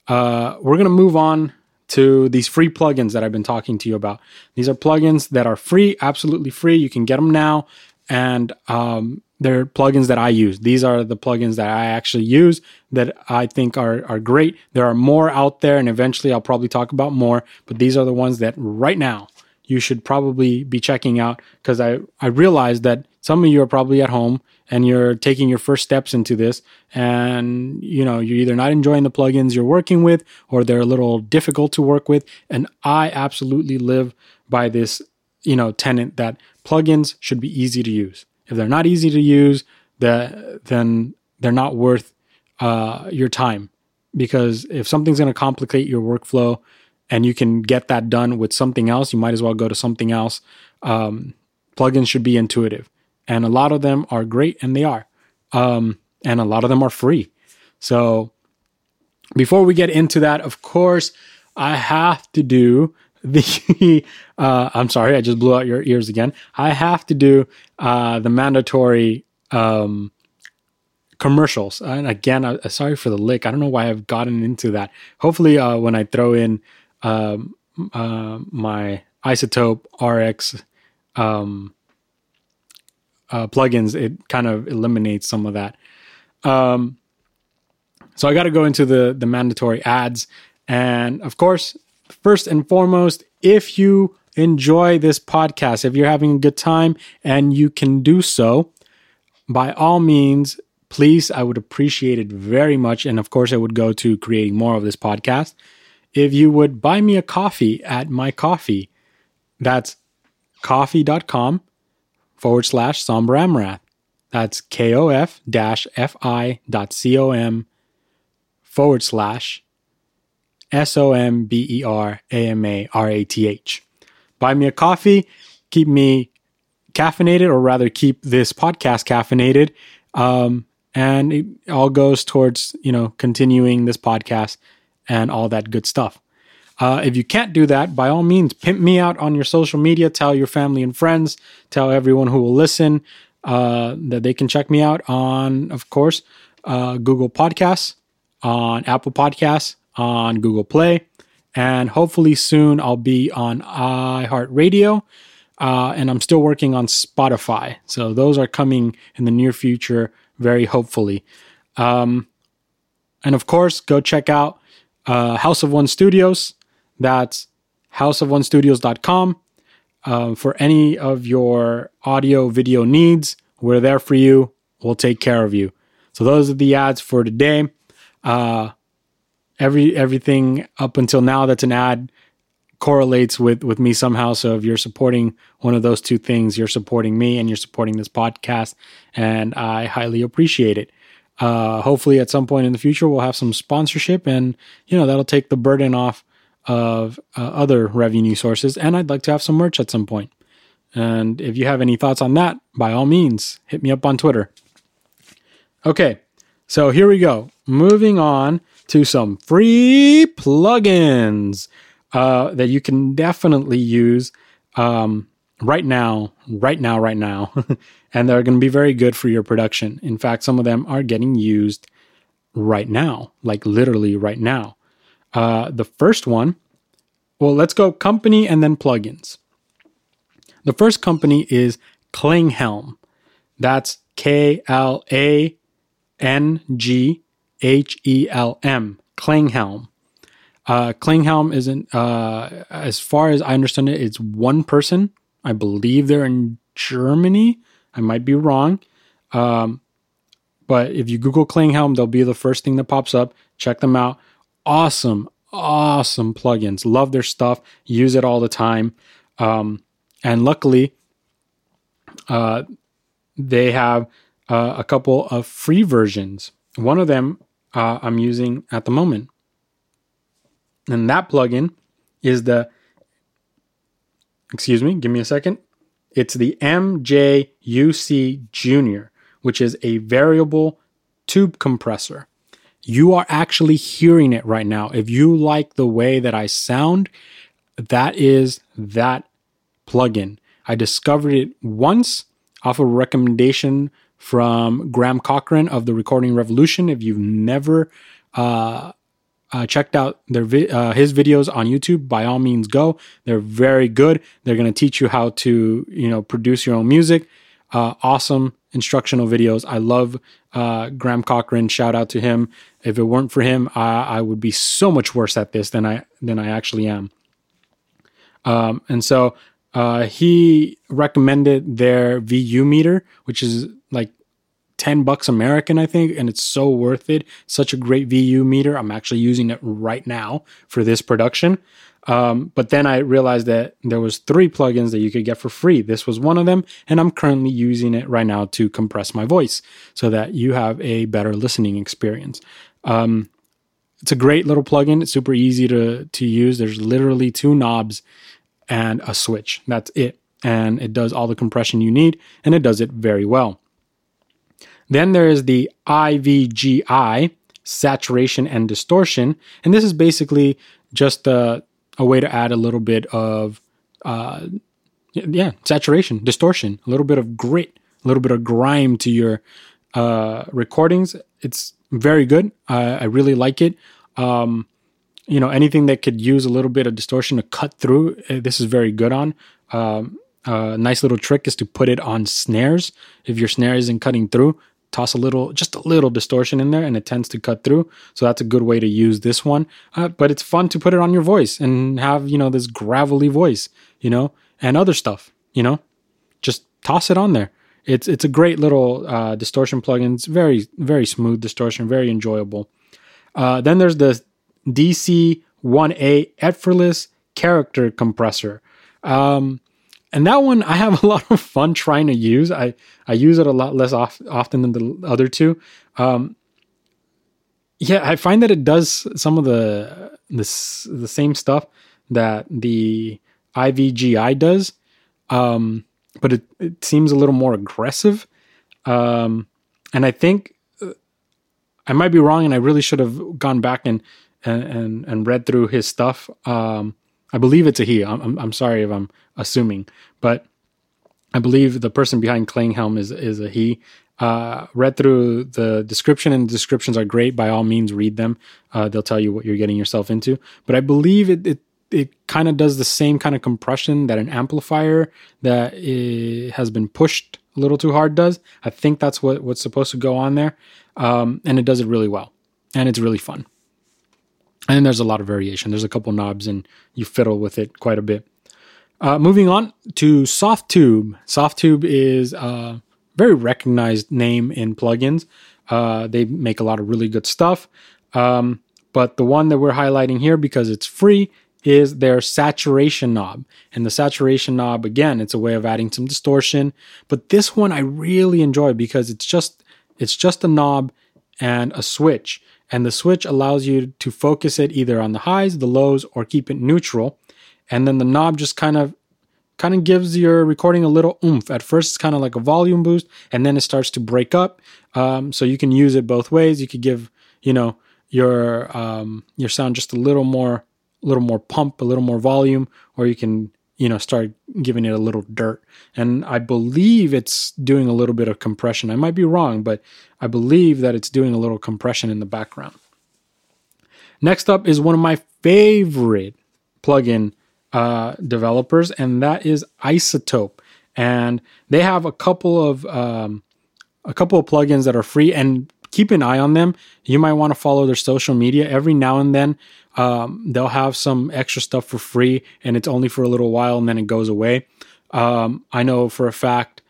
uh, we're going to move on to these free plugins that I've been talking to you about. These are plugins that are free, absolutely free. You can get them now, and um, they're plugins that I use. These are the plugins that I actually use that I think are are great. There are more out there, and eventually I'll probably talk about more. But these are the ones that right now you should probably be checking out because I I realize that some of you are probably at home and you're taking your first steps into this and you know you're either not enjoying the plugins you're working with or they're a little difficult to work with. And i absolutely live by this you know tenant that plugins should be easy to use. If they're not easy to use that then they're not worth uh, your time. Because if something's going to complicate your workflow and you can get that done with something else you might as well go to something else. Um, plugins should be intuitive and a lot of them are great, and they are, um, and a lot of them are free. So before we get into that, of course, I have to do [LAUGHS] the. uh, I'm sorry, I just blew out your ears again. I have to do uh, the mandatory um, commercials. And again, I, sorry for the lick. I don't know why I've gotten into that. Hopefully, uh, when I throw in um, uh, my iZotope RX um, uh, plugins, it kind of eliminates some of that. Um, so I got to go into the the mandatory ads, and of course, first and foremost, if you enjoy this podcast, if you're having a good time and you can do so, by all means, please, I would appreciate it very much. And of course, I would go to creating more of this podcast. If you would buy me a coffee at my coffee, that's ko-fi.com forward slash Somber Amarath. That's kof dash fi dot com forward slash S O M B E R A M A R A T H. Buy me a coffee, keep me caffeinated, or rather, keep this podcast caffeinated. Um, and it all goes towards, you know, continuing this podcast and all that good stuff. Uh, if you can't do that, by all means, pimp me out on your social media. Tell your family and friends. Tell everyone who will listen uh, that they can check me out on, of course, uh, Google Podcasts, on Apple Podcasts, on Google Play, and hopefully soon I'll be on iHeartRadio. Uh, and I'm still working on Spotify. So those are coming in the near future, very hopefully. Um, and of course, go check out uh, House of One Studios. That's houseofonestudios.com. Uh, for any of your audio video needs, we're there for you. We'll take care of you. So those are the ads for today. Uh, every everything up until now that's an ad correlates with with me somehow so if you're supporting one of those two things you're supporting me and you're supporting this podcast and i highly appreciate it uh, hopefully at some point in the future we'll have some sponsorship and you know that'll take the burden off of uh, other revenue sources and i'd like to have some merch at some point. and if you have any thoughts on that by all means hit me up on twitter okay so here we go moving on to some free plugins uh, that you can definitely use um, right now, right now, right now. [LAUGHS] and they're going to be very good for your production. In fact, some of them are getting used right now, like literally right now. Uh, the first one, well, let's go company and then plugins. The first company is Klanghelm. That's K L A N G H E L M, Klanghelm. Uh, Klanghelm isn't, uh, as far as I understand it, it's one person. I believe they're in Germany. I might be wrong. Um, but if you Google Klanghelm, they'll be the first thing that pops up. Check them out. Awesome, awesome plugins. Love their stuff. Use it all the time. Um, and luckily, uh, they have uh, a couple of free versions. One of them uh, I'm using at the moment. And that plugin is the, excuse me, give me a second. It's the MJUC Junior, which is a variable tube compressor. You are actually hearing it right now. If you like the way that I sound, that is that plugin. I discovered it once off a recommendation from Graham Cochran of the Recording Revolution. If you've never uh, uh, checked out their vi- uh, his videos on YouTube, by all means go. They're very good. They're going to teach you how to you know produce your own music. Uh, awesome instructional videos. I love uh, Graham Cochran. Shout out to him. If it weren't for him, I, I would be so much worse at this than I than I actually am. Um, and so uh, he recommended their VU meter, which is like 10 bucks American, I think, and it's so worth it. Such a great VU meter. I'm actually using it right now for this production. Um, but then I realized that there was three plugins that you could get for free. This was one of them, and I'm currently using it right now to compress my voice so that you have a better listening experience. Um, it's a great little plugin. It's super easy to to use. There's literally two knobs and a switch. That's it. And it does all the compression you need, and it does it very well. Then there is the IVGI, saturation and distortion. And this is basically just a, a way to add a little bit of, uh, yeah, saturation, distortion, a little bit of grit, a little bit of grime to your uh, recordings. It's very good. I, really like it. Um, you know, anything that could use a little bit of distortion to cut through, uh, this is very good on. Um, a nice little trick is to put it on snares. If your snare isn't cutting through, toss a little, just a little distortion in there and it tends to cut through. So that's a good way to use this one. Uh, but it's fun to put it on your voice and have, you know, this gravelly voice, you know, and other stuff, you know, just toss it on there. It's, it's a great little uh, distortion plugin. It's very, very smooth distortion, very enjoyable. Uh, then there's the DC1A effortless character compressor. Um, and that one I have [LAUGHS] a lot of fun trying to use. I I use it a lot less off, often than the other two. Um, yeah, I find that it does some of the the the same stuff that the IVGI does, um, but it, it seems a little more aggressive. Um, and I think uh, I might be wrong, and I really should have gone back and and and read through his stuff. Um, I believe it's a he. I'm, I'm sorry if I'm assuming, but I believe the person behind Klanghelm is is a he. Uh, read through the description, and the descriptions are great. By all means, read them. Uh, they'll tell you what you're getting yourself into. But I believe it it, it kind of does the same kind of compression that an amplifier that has been pushed a little too hard does. I think that's what what's supposed to go on there, um, and it does it really well, and it's really fun. And then there's a lot of variation. There's a couple knobs, and you fiddle with it quite a bit. Uh, moving on to Softube. Softube is a very recognized name in plugins. Uh, they make a lot of really good stuff. Um, but the one that we're highlighting here because it's free is their saturation knob. And the saturation knob, again, it's a way of adding some distortion. But this one I really enjoy because it's just it's just a knob and a switch and the switch allows you to focus it either on the highs, the lows, or keep it neutral. And then the knob just kind of kind of gives your recording a little oomph. At first, it's kind of like a volume boost, and then it starts to break up. Um, so you can use it both ways. You could give you know your um, your sound just a little more, a little more pump, a little more volume, or you can you know, start giving it a little dirt. And I believe it's doing a little bit of compression. I might be wrong, but I believe that it's doing a little compression in the background. Next up is one of my favorite plugin uh, developers, and that is iZotope And they have a couple of um, a couple of plugins that are free, and keep an eye on them. You might want to follow their social media. Every now and then, um, they'll have some extra stuff for free, and it's only for a little while, and then it goes away. Um, I know for a fact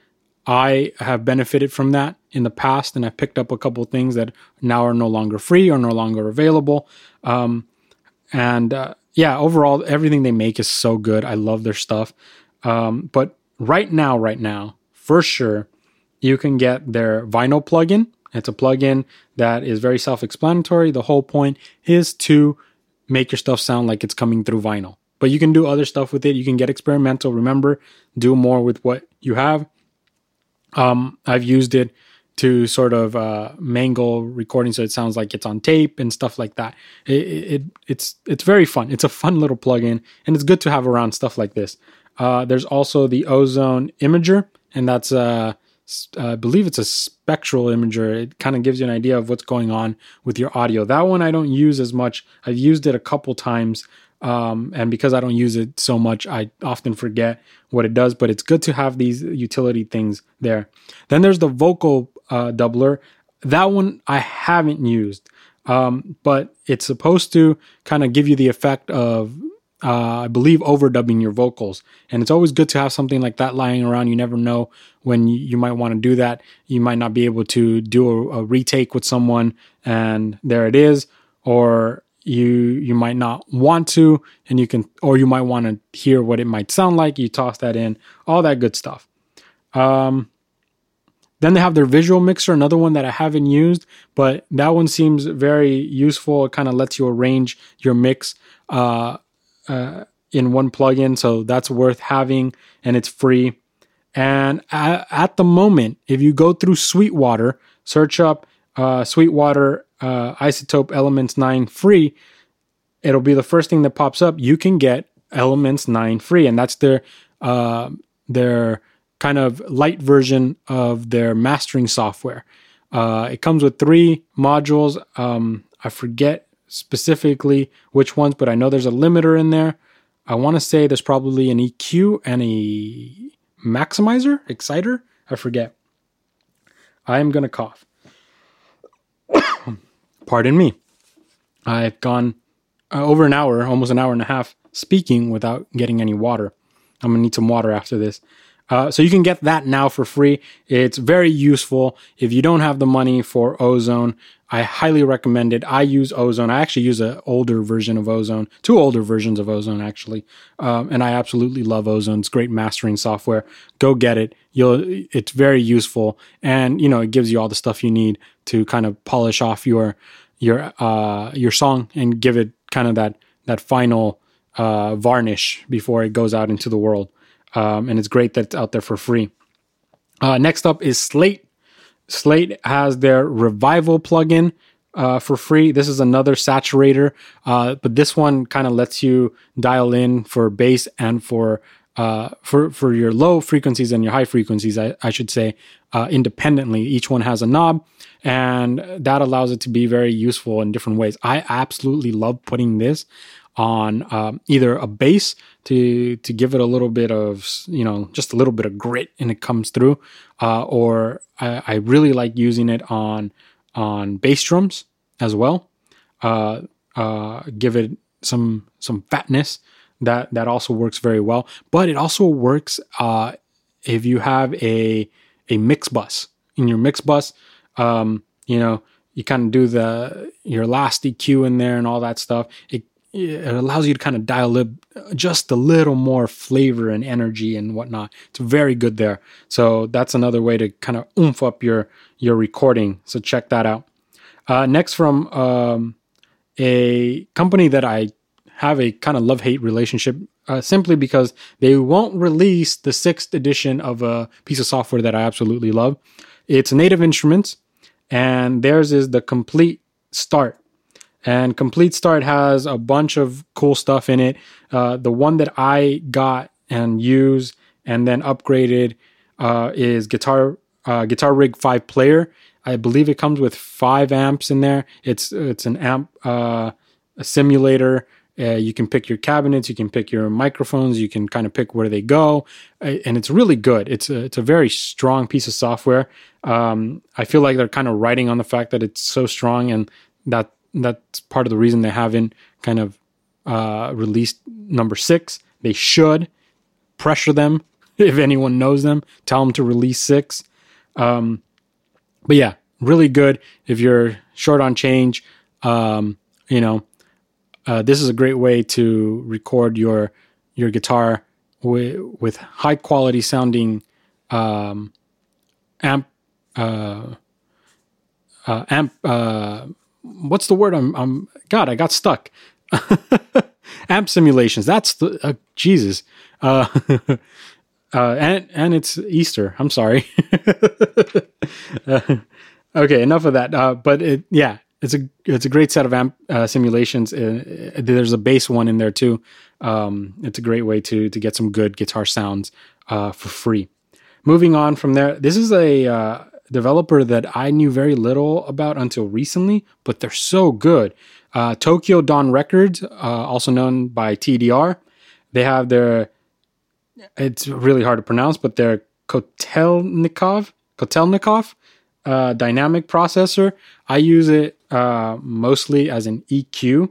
I have benefited from that in the past, and I picked up a couple things that now are no longer free or no longer available. Um, and uh, yeah, overall, everything they make is so good. I love their stuff. Um, but right now, right now, for sure, you can get their vinyl plugin it's a plugin that is very self explanatory. The whole point is to make your stuff sound like it's coming through vinyl. But you can do other stuff with it. You can get experimental. Remember, do more with what you have. Um, I've used it to sort of uh, mangle recording so it sounds like it's on tape and stuff like that. It, it, it's it's very fun. It's a fun little plugin, and it's good to have around stuff like this. Uh, there's also the Ozone Imager, and that's uh, uh, I believe it's a spectral imager. It kind of gives you an idea of what's going on with your audio. That one I don't use as much. I've used it a couple times. Um, and because I don't use it so much, I often forget what it does, but it's good to have these utility things there. Then there's the vocal uh, doubler. That one I haven't used, um, but it's supposed to kind of give you the effect of uh, I believe, overdubbing your vocals. And it's always good to have something like that lying around. You never know when you, might want to do that. You might not be able to do a, a, retake with someone, and there it is, or you you might not want to, and you can, or you might want to hear what it might sound like. You toss that in, all that good stuff. Um, then they have their visual mixer, another one that I haven't used, but that one seems very useful. It kind of lets you arrange your mix. Uh, uh, in one plugin, so that's worth having, and it's free. And at, the moment, if you go through Sweetwater, search up uh, Sweetwater uh, iZotope Elements 9 free, it'll be the first thing that pops up. You can get Elements 9 free, and that's their uh, their kind of light version of their mastering software. Uh, it comes with three modules. Um, I forget specifically which ones, but I know there's a limiter in there. I want to say there's probably an EQ and a maximizer, exciter. I forget. I am going to cough. [COUGHS] Pardon me. I've gone uh, over an hour, almost an hour and a half, speaking without getting any water. I'm going to need some water after this. Uh, so you can get that now for free. It's very useful. If you don't have the money for Ozone, I highly recommend it. I use Ozone. I actually use an older version of Ozone, two older versions of Ozone actually, um, and I absolutely love Ozone. It's great mastering software. Go get it. You'll. It's very useful, and you know it gives you all the stuff you need to kind of polish off your your uh, your song and give it kind of that that final uh, varnish before it goes out into the world um, and it's great that it's out there for free. Uh, next up is Slate. Slate has their Revival plugin uh, for free. This is another saturator, uh, but this one kind of lets you dial in for bass and for uh, for for your low frequencies and your high frequencies. I, I should say uh, independently. Each one has a knob, and that allows it to be very useful in different ways. I absolutely love putting this on um, either a bass to to give it a little bit of you know just a little bit of grit and it comes through, uh, or I, I, really like using it on on bass drums as well. Uh, uh, give it some some fatness that that also works very well. But it also works uh, if you have a a mix bus in your mix bus. Um, you know, you kind of do the your last EQ in there and all that stuff. It it allows you to kind of dial up just a little more flavor and energy and whatnot. It's very good there. So that's another way to kind of oomph up your your recording. So check that out. Uh, next, from um, a company that I have a kind of love hate relationship, uh, simply because they won't release the sixth edition of a piece of software that I absolutely love. It's Native Instruments, and theirs is the Komplete Start and Komplete Start has a bunch of cool stuff in it. Uh, the one that I got and used and then upgraded uh, is Guitar uh, Guitar Rig Five Player. I believe it comes with five amps in there. It's it's an amp uh, simulator. Uh, you can pick your cabinets, you can pick your microphones, you can kind of pick where they go, uh, and it's really good. It's a, it's a very strong piece of software. Um, I feel like they're kind of writing on the fact that it's so strong and that that's part of the reason they haven't kind of uh, released number six. They should pressure them [LAUGHS] if anyone knows them. Tell them to release six. Um, but yeah, really good if you're short on change. Um, you know, uh, this is a great way to record your your guitar with with high quality sounding um, amp uh, uh, amp uh, what's the word? I'm, I'm God, I got stuck. [LAUGHS] Amp simulations. That's the uh, Jesus. Uh, [LAUGHS] uh, and and it's Easter. I'm sorry. [LAUGHS] uh, okay, enough of that. Uh, but it, yeah, it's a it's a great set of amp uh, simulations. There's a bass one in there too. Um, it's a great way to to get some good guitar sounds uh, for free. Moving on from there, this is a uh, developer that I knew very little about until recently, but they're so good. Uh, Tokyo Dawn Records, uh, also known by TDR, they have their, it's really hard to pronounce, but their Kotelnikov, Kotelnikov uh, dynamic processor. I use it uh, mostly as an EQ.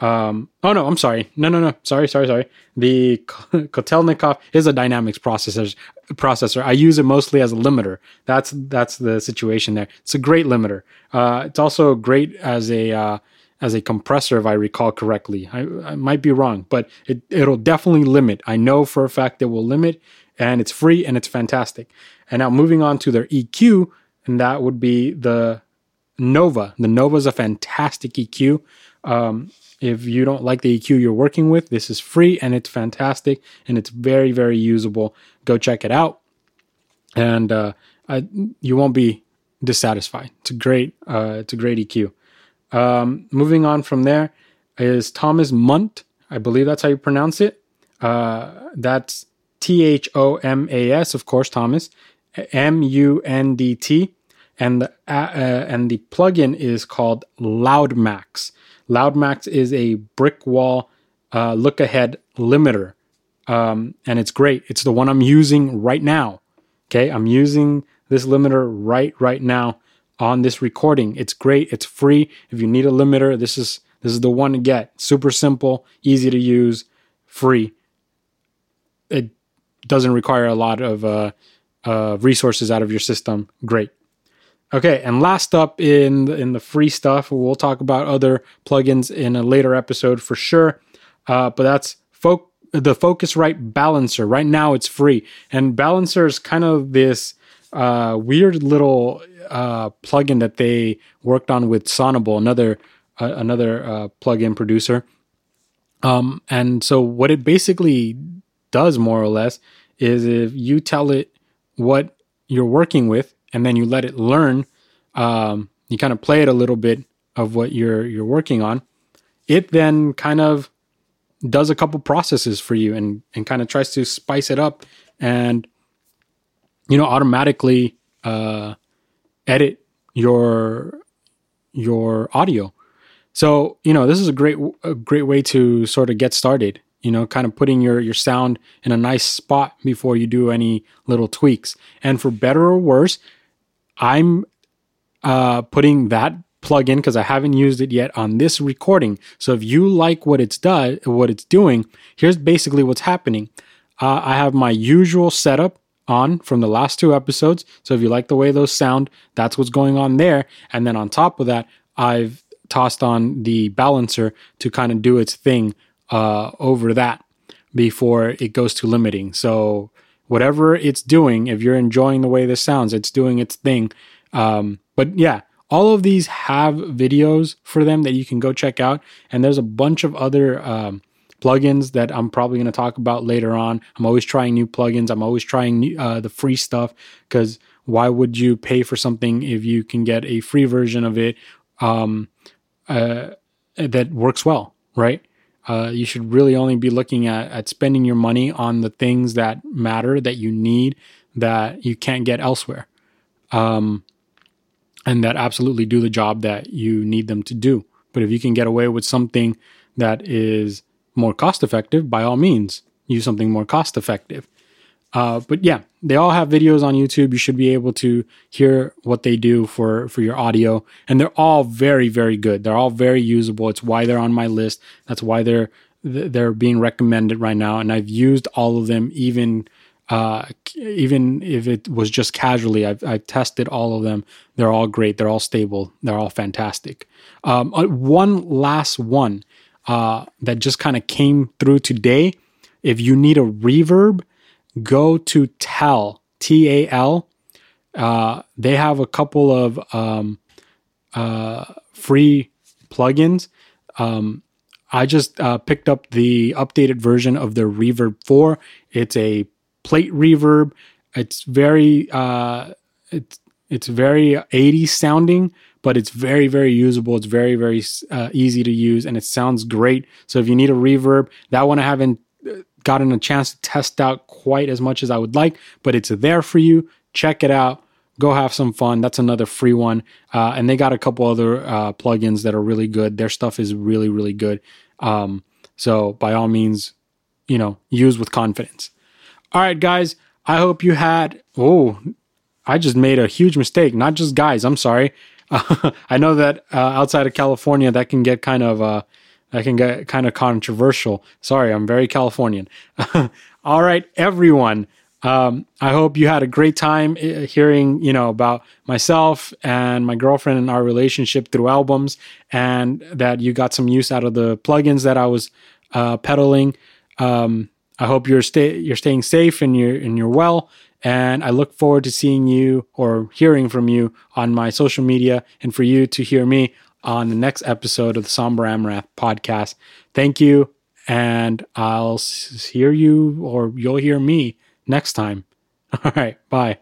Um, oh no, I'm sorry. No, no, no. Sorry, sorry, sorry. The [LAUGHS] Kotelnikov is a dynamics processor. Processor. I use it mostly as a limiter. That's that's the situation there. It's a great limiter. Uh, it's also great as a uh, as a compressor, if I recall correctly. I, I might be wrong, but it it'll definitely limit. I know for a fact it will limit, and it's free and it's fantastic. And now moving on to their EQ, and that would be the Nova. The Nova is a fantastic EQ. Um, if you don't like the EQ you're working with, this is free and it's fantastic and it's very, very usable. Go check it out. And uh, I, you won't be dissatisfied. It's a great, uh, it's a great EQ. Um, moving on from there is Thomas Mundt. I believe that's how you pronounce it. Uh, that's T H O M A S, of course, Thomas. M U N D T. and the uh, uh, and the plugin is called Loudmax. Loudmax is a brick wall uh, look ahead limiter, um, and it's great. It's the one I'm using right now. Okay, I'm using this limiter right right now on this recording. It's great. It's free. If you need a limiter, this is this is the one to get. Super simple, easy to use, free. It doesn't require a lot of uh, uh, resources out of your system. Great. Okay, and last up in the, in the free stuff, we'll talk about other plugins in a later episode for sure. Uh, but that's fo- the Focusrite Balancer. Right now, it's free, and Balancer is kind of this uh, weird little uh, plugin that they worked on with sonible, another uh, another uh, plugin producer. Um, and so, what it basically does, more or less, is if you tell it what you're working with, and then you let it learn, um, you kind of play it a little bit of what you're you're working on. It then kind of does a couple processes for you and and kind of tries to spice it up and you know automatically uh, edit your your audio. So you know this is a great a great way to sort of get started. You know, kind of putting your your sound in a nice spot before you do any little tweaks. And for better or worse, I'm uh, putting that plug in because I haven't used it yet on this recording. So if you like what it's done, what it's doing, here's basically what's happening. Uh, I have my usual setup on from the last two episodes. So if you like the way those sound, that's what's going on there. And then on top of that, I've tossed on the balancer to kind of do its thing uh, over that before it goes to limiting. So whatever it's doing, if you're enjoying the way this sounds, it's doing its thing. Um, but yeah, all of these have videos for them that you can go check out. And there's a bunch of other um, plugins that I'm probably going to talk about later on. I'm always trying new plugins. I'm always trying new, uh, the free stuff because why would you pay for something if you can get a free version of it um, uh, that works well, right? Uh, you should really only be looking at, at spending your money on the things that matter, that you need, that you can't get elsewhere, um, and that absolutely do the job that you need them to do. But if you can get away with something that is more cost effective, by all means, use something more cost effective. Uh, but yeah, they all have videos on YouTube. You should be able to hear what they do for for your audio, and they're all very very good. They're all very usable. It's why they're on my list. That's why they're they're being recommended right now, and I've used all of them even. Uh, even if it was just casually, I've, I've tested all of them. They're all great. They're all stable. They're all fantastic. Um, uh, one last one uh, that just kind of came through today. If you need a reverb, go to Tal, T A L. Uh, they have a couple of um, uh, free plugins. Um, I just uh, picked up the updated version of the Reverb 4. It's a plate reverb. It's very uh, it's it's very 80s sounding, but it's very very usable. It's very very uh, easy to use, and it sounds great. So if you need a reverb, that one I haven't gotten a chance to test out quite as much as I would like, but it's there for you. Check it out. Go have some fun. That's another free one. Uh, and they got a couple other uh, plugins that are really good. Their stuff is really, really good. Um, so by all means, you know, use with confidence. All right, guys. I hope you had. Oh, I just made a huge mistake. Not just guys. I'm sorry. Uh, [LAUGHS] I know that uh, outside of California, that can get kind of uh, that can get kind of controversial. Sorry, I'm very Californian. [LAUGHS] All right, everyone. Um, I hope you had a great time uh, hearing, you know, about myself and my girlfriend and our relationship through albums, and that you got some use out of the plugins that I was uh, peddling. Um, I hope you're stay you're staying safe and you're and you're well. And I look forward to seeing you or hearing from you on my social media, and for you to hear me on the next episode of the Somber Amarath podcast. Thank you, and I'll hear you or you'll hear me next time. [LAUGHS] All right, bye.